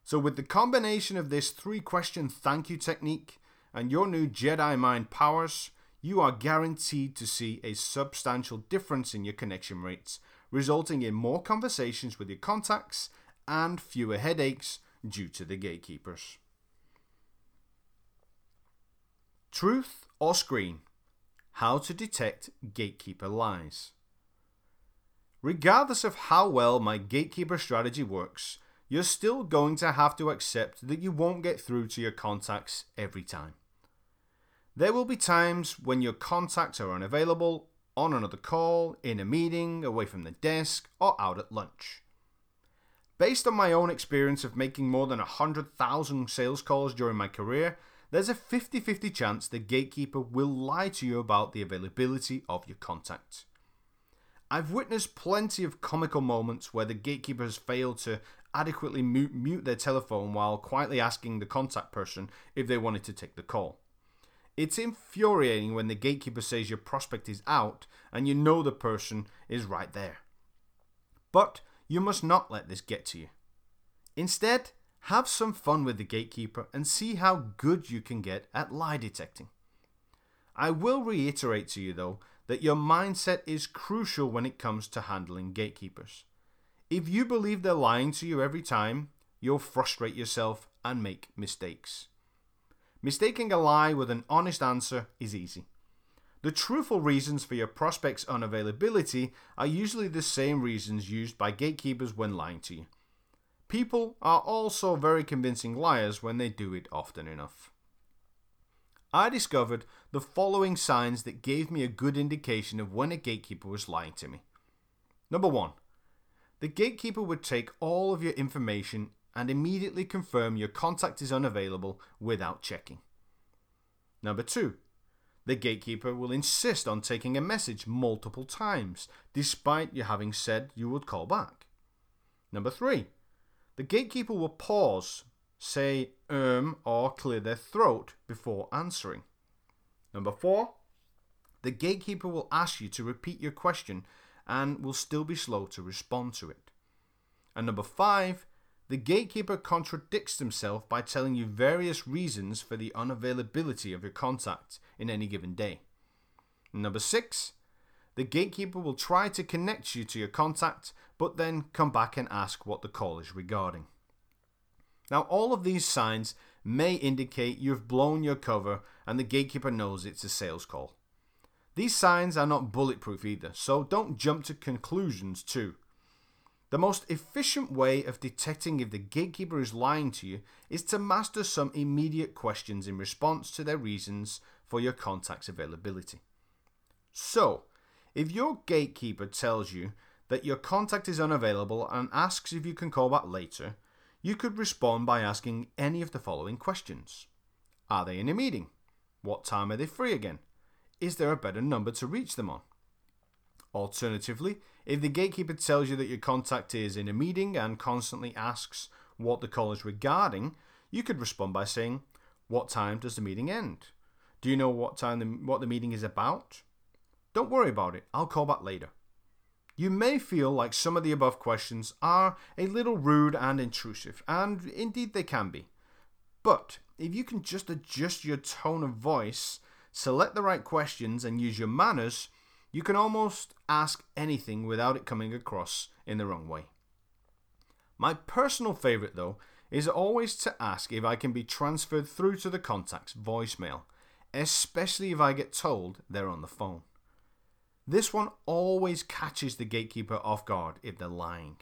So, with the combination of this three question thank you technique and your new Jedi Mind powers, you are guaranteed to see a substantial difference in your connection rates, resulting in more conversations with your contacts and fewer headaches due to the gatekeepers. Truth or screen? How to detect gatekeeper lies. Regardless of how well my gatekeeper strategy works, you're still going to have to accept that you won't get through to your contacts every time. There will be times when your contacts are unavailable, on another call, in a meeting, away from the desk, or out at lunch. Based on my own experience of making more than 100,000 sales calls during my career, there's a 50 50 chance the gatekeeper will lie to you about the availability of your contact. I've witnessed plenty of comical moments where the gatekeeper has failed to adequately mute, mute their telephone while quietly asking the contact person if they wanted to take the call. It's infuriating when the gatekeeper says your prospect is out and you know the person is right there. But you must not let this get to you. Instead, have some fun with the gatekeeper and see how good you can get at lie detecting. I will reiterate to you, though, that your mindset is crucial when it comes to handling gatekeepers. If you believe they're lying to you every time, you'll frustrate yourself and make mistakes. Mistaking a lie with an honest answer is easy. The truthful reasons for your prospect's unavailability are usually the same reasons used by gatekeepers when lying to you. People are also very convincing liars when they do it often enough. I discovered the following signs that gave me a good indication of when a gatekeeper was lying to me. Number one, the gatekeeper would take all of your information and immediately confirm your contact is unavailable without checking. Number two, the gatekeeper will insist on taking a message multiple times, despite you having said you would call back. Number three, the gatekeeper will pause, say um, or clear their throat before answering. Number four, the gatekeeper will ask you to repeat your question and will still be slow to respond to it. And number five, the gatekeeper contradicts himself by telling you various reasons for the unavailability of your contact in any given day. Number six, the gatekeeper will try to connect you to your contact, but then come back and ask what the call is regarding. Now, all of these signs may indicate you've blown your cover and the gatekeeper knows it's a sales call. These signs are not bulletproof either, so don't jump to conclusions too. The most efficient way of detecting if the gatekeeper is lying to you is to master some immediate questions in response to their reasons for your contact's availability. So, if your gatekeeper tells you that your contact is unavailable and asks if you can call back later, you could respond by asking any of the following questions Are they in a meeting? What time are they free again? Is there a better number to reach them on? Alternatively, if the gatekeeper tells you that your contact is in a meeting and constantly asks what the call is regarding, you could respond by saying, What time does the meeting end? Do you know what time the, what the meeting is about? Don't worry about it, I'll call back later. You may feel like some of the above questions are a little rude and intrusive, and indeed they can be. But if you can just adjust your tone of voice, select the right questions, and use your manners, you can almost ask anything without it coming across in the wrong way. My personal favourite, though, is always to ask if I can be transferred through to the contact's voicemail, especially if I get told they're on the phone. This one always catches the gatekeeper off guard if they're lying.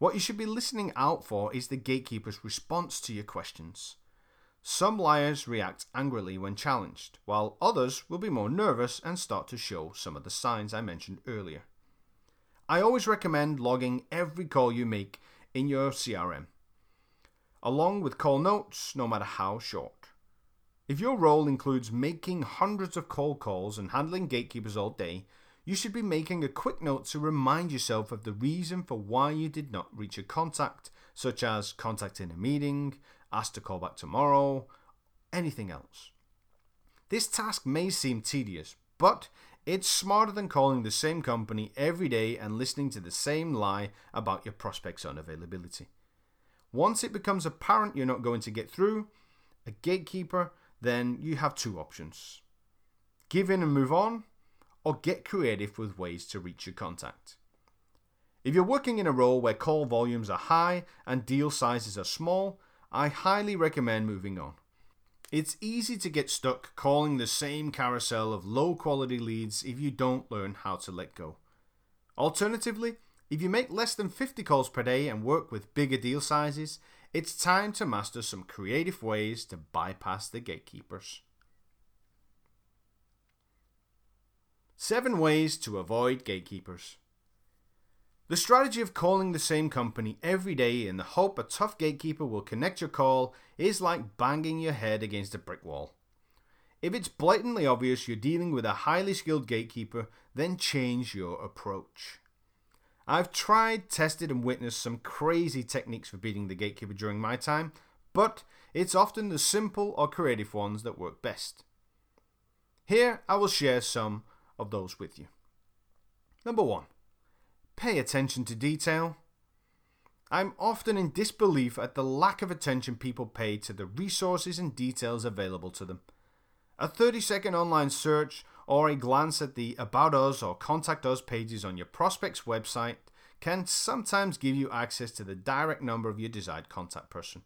What you should be listening out for is the gatekeeper's response to your questions. Some liars react angrily when challenged, while others will be more nervous and start to show some of the signs I mentioned earlier. I always recommend logging every call you make in your CRM, along with call notes, no matter how short. If your role includes making hundreds of cold calls and handling gatekeepers all day, you should be making a quick note to remind yourself of the reason for why you did not reach a contact, such as contacting a meeting, asked to call back tomorrow, anything else. This task may seem tedious, but it's smarter than calling the same company every day and listening to the same lie about your prospect's unavailability. Once it becomes apparent you're not going to get through a gatekeeper, then you have two options give in and move on, or get creative with ways to reach your contact. If you're working in a role where call volumes are high and deal sizes are small, I highly recommend moving on. It's easy to get stuck calling the same carousel of low quality leads if you don't learn how to let go. Alternatively, If you make less than 50 calls per day and work with bigger deal sizes, it's time to master some creative ways to bypass the gatekeepers. 7 ways to avoid gatekeepers. The strategy of calling the same company every day in the hope a tough gatekeeper will connect your call is like banging your head against a brick wall. If it's blatantly obvious you're dealing with a highly skilled gatekeeper, then change your approach. I've tried, tested, and witnessed some crazy techniques for beating the gatekeeper during my time, but it's often the simple or creative ones that work best. Here I will share some of those with you. Number one, pay attention to detail. I'm often in disbelief at the lack of attention people pay to the resources and details available to them. A 30 second online search or a glance at the About Us or Contact Us pages on your prospect's website can sometimes give you access to the direct number of your desired contact person.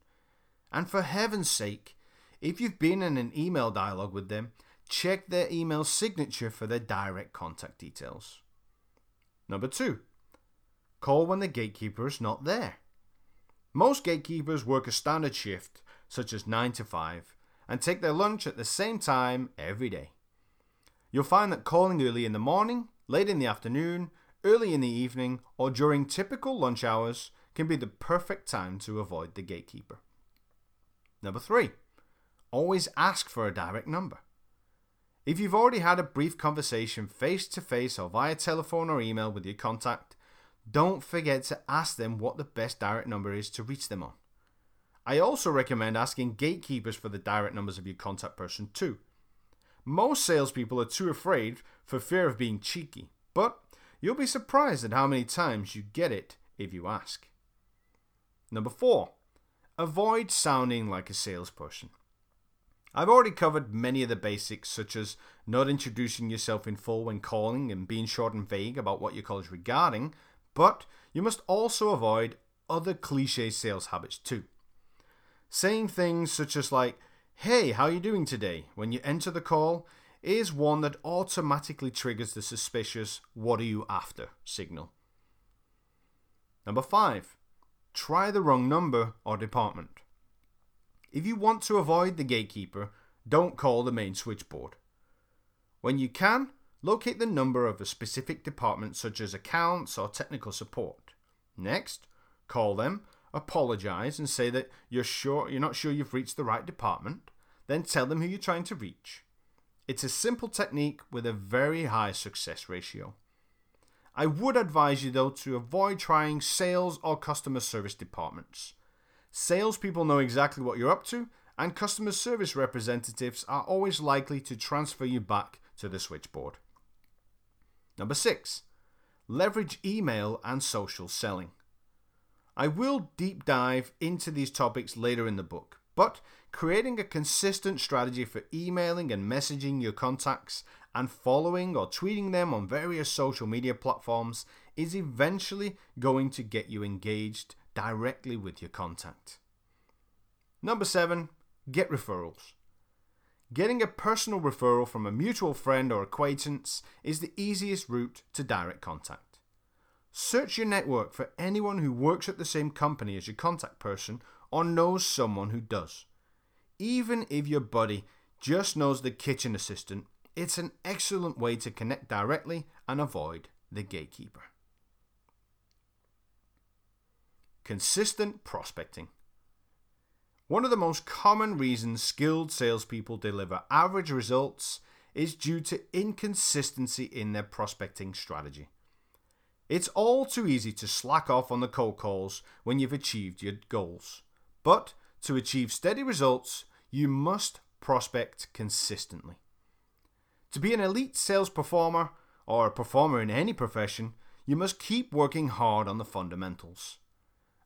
And for heaven's sake, if you've been in an email dialogue with them, check their email signature for their direct contact details. Number two, call when the gatekeeper is not there. Most gatekeepers work a standard shift, such as 9 to 5, and take their lunch at the same time every day. You'll find that calling early in the morning, late in the afternoon, early in the evening, or during typical lunch hours can be the perfect time to avoid the gatekeeper. Number three, always ask for a direct number. If you've already had a brief conversation face to face or via telephone or email with your contact, don't forget to ask them what the best direct number is to reach them on. I also recommend asking gatekeepers for the direct numbers of your contact person too. Most salespeople are too afraid for fear of being cheeky, but you'll be surprised at how many times you get it if you ask. Number four, avoid sounding like a salesperson. I've already covered many of the basics, such as not introducing yourself in full when calling and being short and vague about what your call is regarding, but you must also avoid other cliche sales habits too. Saying things such as like, "Hey, how are you doing today?" when you enter the call is one that automatically triggers the suspicious "What are you after?" signal. Number 5. Try the wrong number or department. If you want to avoid the gatekeeper, don't call the main switchboard. When you can, locate the number of a specific department such as accounts or technical support. Next, call them apologize and say that you're sure you're not sure you've reached the right department, then tell them who you're trying to reach. It's a simple technique with a very high success ratio. I would advise you though to avoid trying sales or customer service departments. Salespeople know exactly what you're up to, and customer service representatives are always likely to transfer you back to the switchboard. Number six, leverage email and social selling. I will deep dive into these topics later in the book, but creating a consistent strategy for emailing and messaging your contacts and following or tweeting them on various social media platforms is eventually going to get you engaged directly with your contact. Number seven, get referrals. Getting a personal referral from a mutual friend or acquaintance is the easiest route to direct contact. Search your network for anyone who works at the same company as your contact person or knows someone who does. Even if your buddy just knows the kitchen assistant, it's an excellent way to connect directly and avoid the gatekeeper. Consistent prospecting. One of the most common reasons skilled salespeople deliver average results is due to inconsistency in their prospecting strategy. It's all too easy to slack off on the cold calls when you've achieved your goals. But to achieve steady results, you must prospect consistently. To be an elite sales performer, or a performer in any profession, you must keep working hard on the fundamentals.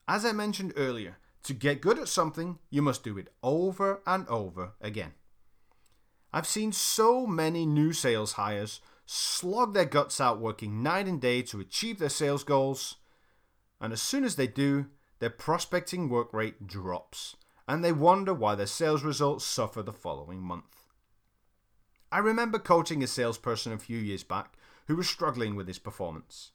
As I mentioned earlier, to get good at something, you must do it over and over again. I've seen so many new sales hires slog their guts out working night and day to achieve their sales goals, and as soon as they do, their prospecting work rate drops, and they wonder why their sales results suffer the following month. I remember coaching a salesperson a few years back who was struggling with his performance.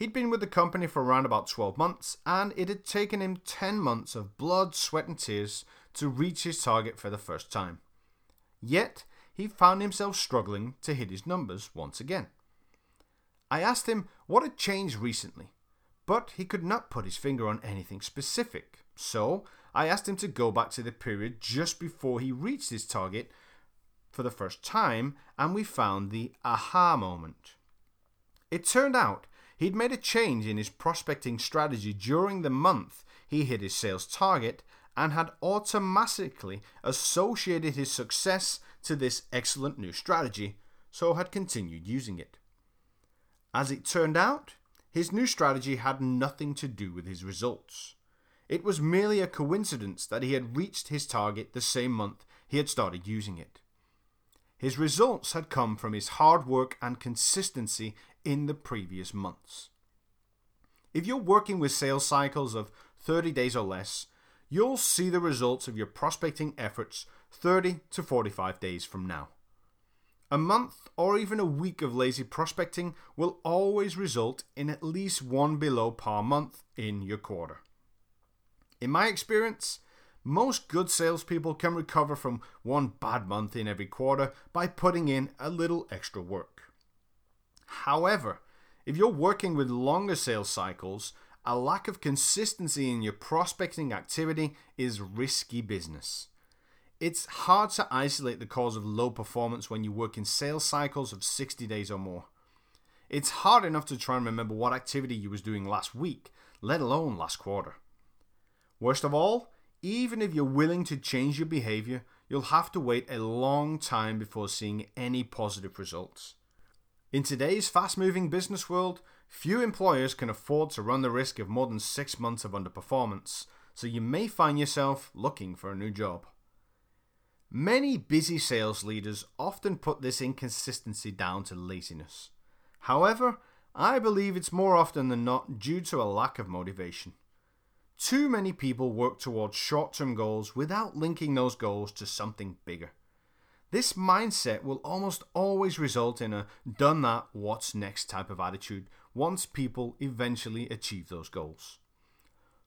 He'd been with the company for around about 12 months, and it had taken him 10 months of blood, sweat, and tears to reach his target for the first time. Yet, he found himself struggling to hit his numbers once again. I asked him what had changed recently, but he could not put his finger on anything specific, so I asked him to go back to the period just before he reached his target for the first time, and we found the aha moment. It turned out He'd made a change in his prospecting strategy during the month he hit his sales target and had automatically associated his success to this excellent new strategy, so had continued using it. As it turned out, his new strategy had nothing to do with his results. It was merely a coincidence that he had reached his target the same month he had started using it. His results had come from his hard work and consistency in the previous months. If you're working with sales cycles of 30 days or less, you'll see the results of your prospecting efforts 30 to 45 days from now. A month or even a week of lazy prospecting will always result in at least one below par month in your quarter. In my experience, most good salespeople can recover from one bad month in every quarter by putting in a little extra work. However, if you're working with longer sales cycles, a lack of consistency in your prospecting activity is risky business. It's hard to isolate the cause of low performance when you work in sales cycles of 60 days or more. It's hard enough to try and remember what activity you was doing last week, let alone last quarter. Worst of all, even if you're willing to change your behavior, you'll have to wait a long time before seeing any positive results. In today's fast moving business world, few employers can afford to run the risk of more than six months of underperformance, so you may find yourself looking for a new job. Many busy sales leaders often put this inconsistency down to laziness. However, I believe it's more often than not due to a lack of motivation. Too many people work towards short term goals without linking those goals to something bigger. This mindset will almost always result in a done that, what's next type of attitude once people eventually achieve those goals.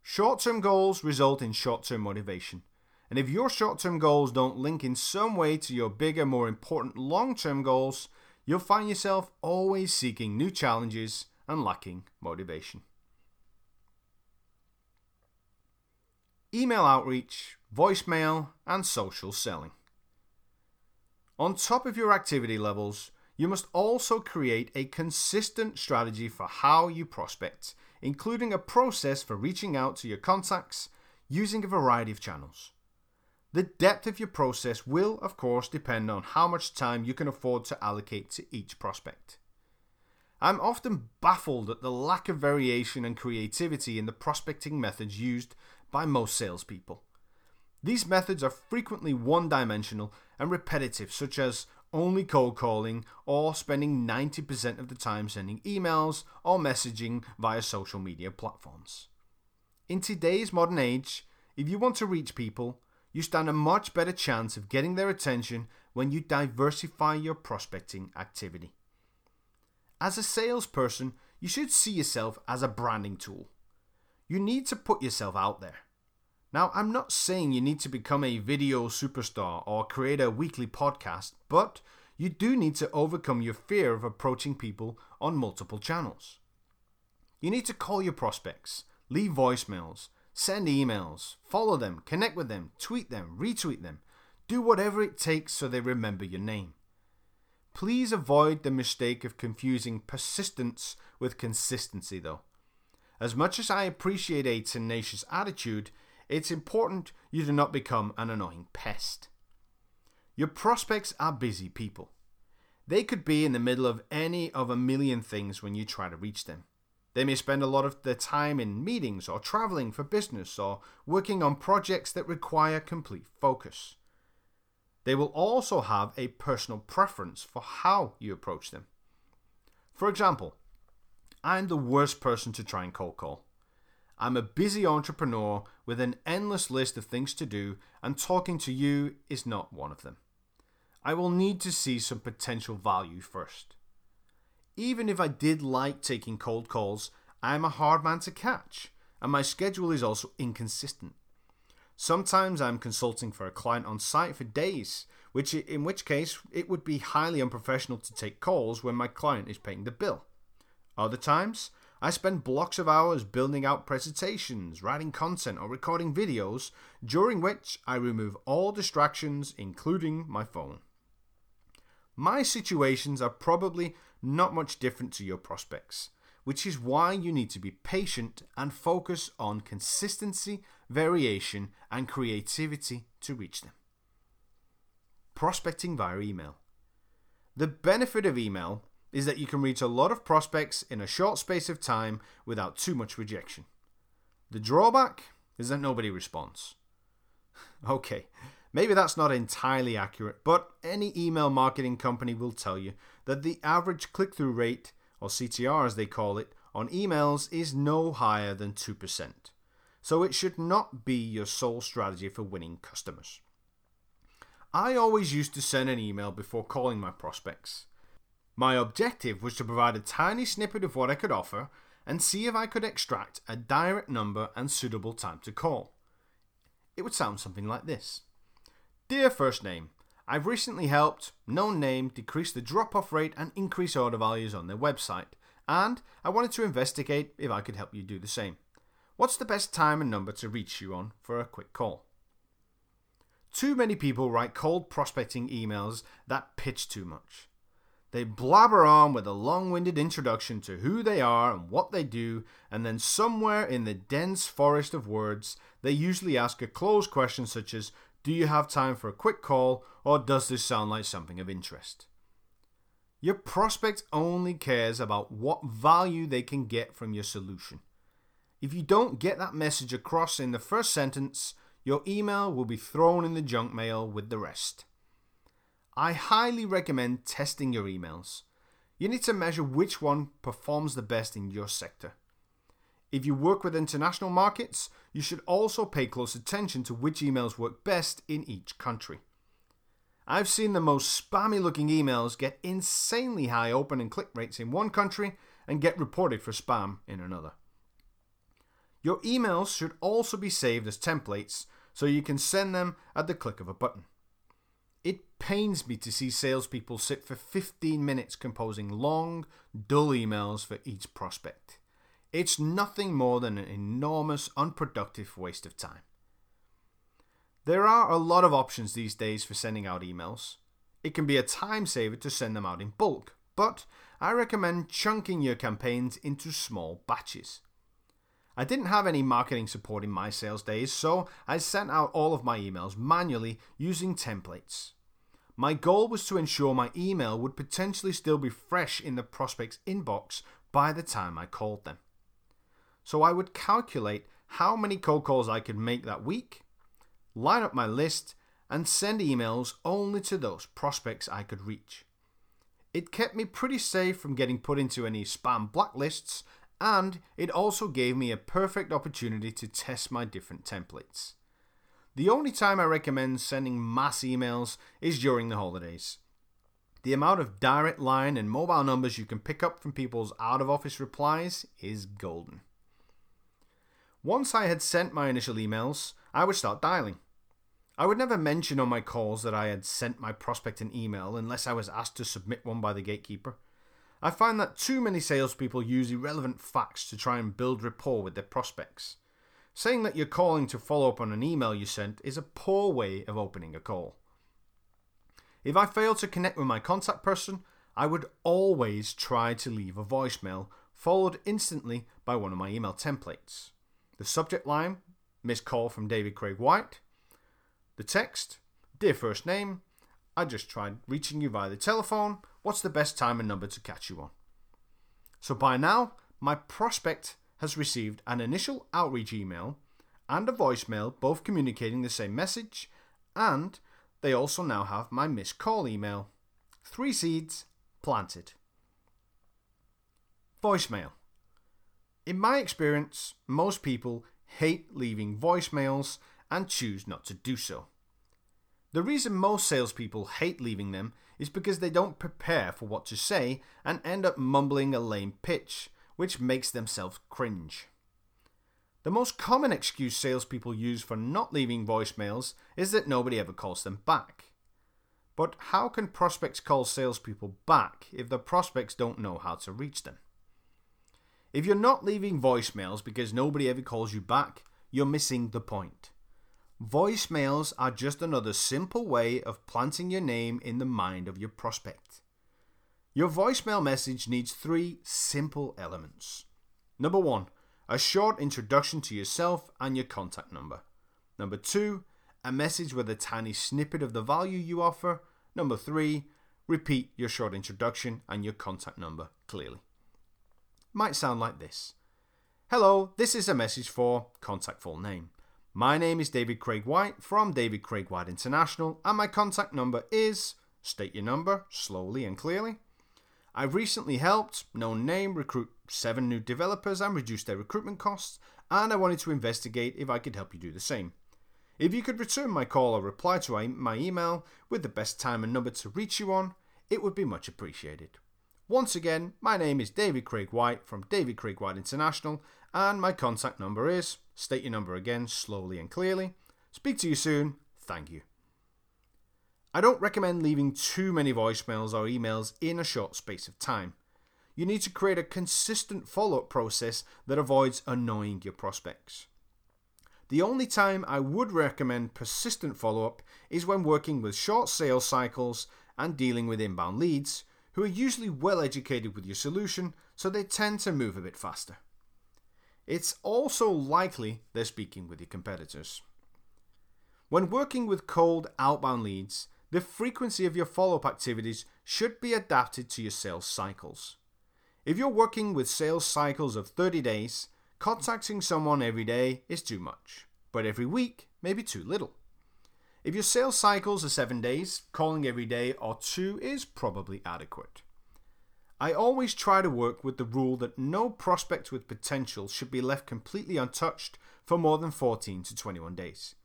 Short term goals result in short term motivation. And if your short term goals don't link in some way to your bigger, more important long term goals, you'll find yourself always seeking new challenges and lacking motivation. Email outreach, voicemail, and social selling. On top of your activity levels, you must also create a consistent strategy for how you prospect, including a process for reaching out to your contacts using a variety of channels. The depth of your process will, of course, depend on how much time you can afford to allocate to each prospect. I'm often baffled at the lack of variation and creativity in the prospecting methods used by most salespeople. These methods are frequently one dimensional and repetitive, such as only cold calling or spending 90% of the time sending emails or messaging via social media platforms. In today's modern age, if you want to reach people, you stand a much better chance of getting their attention when you diversify your prospecting activity. As a salesperson, you should see yourself as a branding tool. You need to put yourself out there. Now, I'm not saying you need to become a video superstar or create a weekly podcast, but you do need to overcome your fear of approaching people on multiple channels. You need to call your prospects, leave voicemails, send emails, follow them, connect with them, tweet them, retweet them. Do whatever it takes so they remember your name. Please avoid the mistake of confusing persistence with consistency, though. As much as I appreciate a tenacious attitude, it's important you do not become an annoying pest. Your prospects are busy people. They could be in the middle of any of a million things when you try to reach them. They may spend a lot of their time in meetings or traveling for business or working on projects that require complete focus. They will also have a personal preference for how you approach them. For example, I'm the worst person to try and cold call. I'm a busy entrepreneur with an endless list of things to do, and talking to you is not one of them. I will need to see some potential value first. Even if I did like taking cold calls, I am a hard man to catch, and my schedule is also inconsistent. Sometimes I'm consulting for a client on site for days, which in which case it would be highly unprofessional to take calls when my client is paying the bill. Other times, I spend blocks of hours building out presentations, writing content, or recording videos, during which I remove all distractions, including my phone. My situations are probably not much different to your prospects, which is why you need to be patient and focus on consistency, variation, and creativity to reach them. Prospecting via email. The benefit of email is that you can reach a lot of prospects in a short space of time without too much rejection. The drawback is that nobody responds. okay, maybe that's not entirely accurate, but any email marketing company will tell you that the average click through rate, or CTR as they call it, on emails is no higher than 2%. So it should not be your sole strategy for winning customers. I always used to send an email before calling my prospects. My objective was to provide a tiny snippet of what I could offer and see if I could extract a direct number and suitable time to call. It would sound something like this Dear First Name, I've recently helped known name decrease the drop off rate and increase order values on their website, and I wanted to investigate if I could help you do the same. What's the best time and number to reach you on for a quick call? Too many people write cold prospecting emails that pitch too much. They blabber on with a long winded introduction to who they are and what they do, and then somewhere in the dense forest of words, they usually ask a closed question such as Do you have time for a quick call, or does this sound like something of interest? Your prospect only cares about what value they can get from your solution. If you don't get that message across in the first sentence, your email will be thrown in the junk mail with the rest. I highly recommend testing your emails. You need to measure which one performs the best in your sector. If you work with international markets, you should also pay close attention to which emails work best in each country. I've seen the most spammy looking emails get insanely high open and click rates in one country and get reported for spam in another. Your emails should also be saved as templates so you can send them at the click of a button. It pains me to see salespeople sit for 15 minutes composing long, dull emails for each prospect. It's nothing more than an enormous, unproductive waste of time. There are a lot of options these days for sending out emails. It can be a time saver to send them out in bulk, but I recommend chunking your campaigns into small batches. I didn't have any marketing support in my sales days, so I sent out all of my emails manually using templates. My goal was to ensure my email would potentially still be fresh in the prospect's inbox by the time I called them. So I would calculate how many cold calls I could make that week, line up my list, and send emails only to those prospects I could reach. It kept me pretty safe from getting put into any spam blacklists and it also gave me a perfect opportunity to test my different templates. The only time I recommend sending mass emails is during the holidays. The amount of direct line and mobile numbers you can pick up from people's out of office replies is golden. Once I had sent my initial emails, I would start dialing. I would never mention on my calls that I had sent my prospect an email unless I was asked to submit one by the gatekeeper. I find that too many salespeople use irrelevant facts to try and build rapport with their prospects. Saying that you're calling to follow up on an email you sent is a poor way of opening a call. If I fail to connect with my contact person, I would always try to leave a voicemail followed instantly by one of my email templates. The subject line, missed call from David Craig White. The text, dear first name, I just tried reaching you via the telephone what's the best time and number to catch you on? So by now, my prospect has received an initial outreach email and a voicemail, both communicating the same message, and they also now have my missed call email. Three seeds planted. Voicemail. In my experience, most people hate leaving voicemails and choose not to do so. The reason most salespeople hate leaving them is because they don't prepare for what to say and end up mumbling a lame pitch, which makes themselves cringe. The most common excuse salespeople use for not leaving voicemails is that nobody ever calls them back. But how can prospects call salespeople back if the prospects don't know how to reach them? If you're not leaving voicemails because nobody ever calls you back, you're missing the point. Voicemails are just another simple way of planting your name in the mind of your prospect. Your voicemail message needs three simple elements. Number one, a short introduction to yourself and your contact number. Number two, a message with a tiny snippet of the value you offer. Number three, repeat your short introduction and your contact number clearly. Might sound like this Hello, this is a message for contact full name. My name is David Craig White from David Craig White International, and my contact number is state your number slowly and clearly. I've recently helped known name recruit seven new developers and reduce their recruitment costs, and I wanted to investigate if I could help you do the same. If you could return my call or reply to my email with the best time and number to reach you on, it would be much appreciated. Once again, my name is David Craig White from David Craig White International, and my contact number is state your number again slowly and clearly. Speak to you soon. Thank you. I don't recommend leaving too many voicemails or emails in a short space of time. You need to create a consistent follow up process that avoids annoying your prospects. The only time I would recommend persistent follow up is when working with short sales cycles and dealing with inbound leads, who are usually well educated with your solution, so they tend to move a bit faster. It's also likely they're speaking with your competitors. When working with cold outbound leads, the frequency of your follow up activities should be adapted to your sales cycles. If you're working with sales cycles of 30 days, Contacting someone every day is too much, but every week may be too little. If your sales cycles are seven days, calling every day or two is probably adequate. I always try to work with the rule that no prospect with potential should be left completely untouched for more than 14 to 21 days.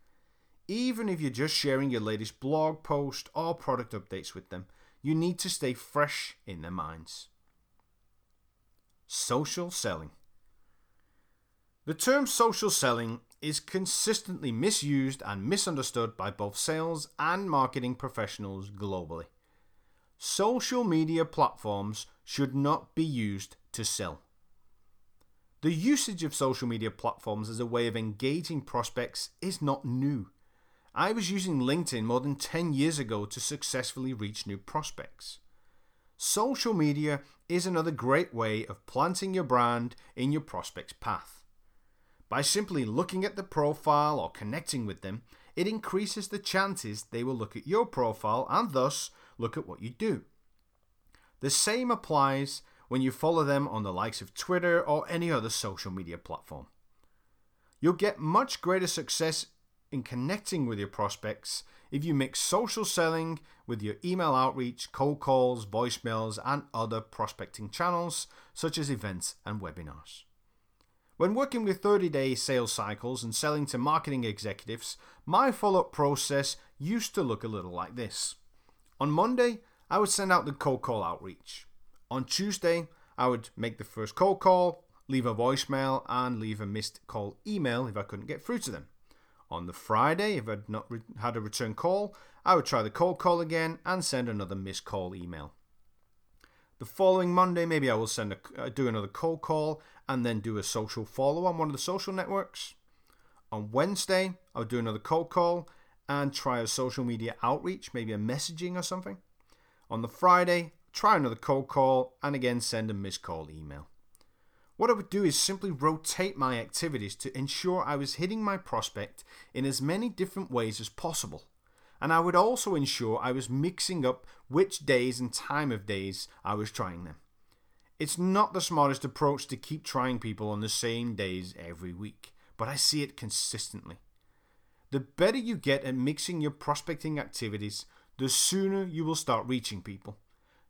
Even if you're just sharing your latest blog post or product updates with them, you need to stay fresh in their minds. Social selling. The term social selling is consistently misused and misunderstood by both sales and marketing professionals globally. Social media platforms should not be used to sell. The usage of social media platforms as a way of engaging prospects is not new. I was using LinkedIn more than 10 years ago to successfully reach new prospects. Social media is another great way of planting your brand in your prospect's path. By simply looking at the profile or connecting with them, it increases the chances they will look at your profile and thus look at what you do. The same applies when you follow them on the likes of Twitter or any other social media platform. You'll get much greater success in connecting with your prospects if you mix social selling with your email outreach, cold calls, voicemails, and other prospecting channels such as events and webinars. When working with 30 day sales cycles and selling to marketing executives, my follow up process used to look a little like this. On Monday, I would send out the cold call outreach. On Tuesday, I would make the first cold call, leave a voicemail, and leave a missed call email if I couldn't get through to them. On the Friday, if I'd not re- had a return call, I would try the cold call again and send another missed call email. The following Monday, maybe I will send a, uh, do another cold call and then do a social follow on one of the social networks. On Wednesday, I'll do another cold call and try a social media outreach, maybe a messaging or something. On the Friday, try another cold call and again send a missed call email. What I would do is simply rotate my activities to ensure I was hitting my prospect in as many different ways as possible and I would also ensure I was mixing up which days and time of days I was trying them. It's not the smartest approach to keep trying people on the same days every week, but I see it consistently. The better you get at mixing your prospecting activities, the sooner you will start reaching people.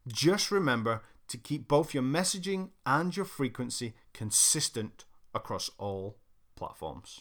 Just remember to keep both your messaging and your frequency consistent across all platforms.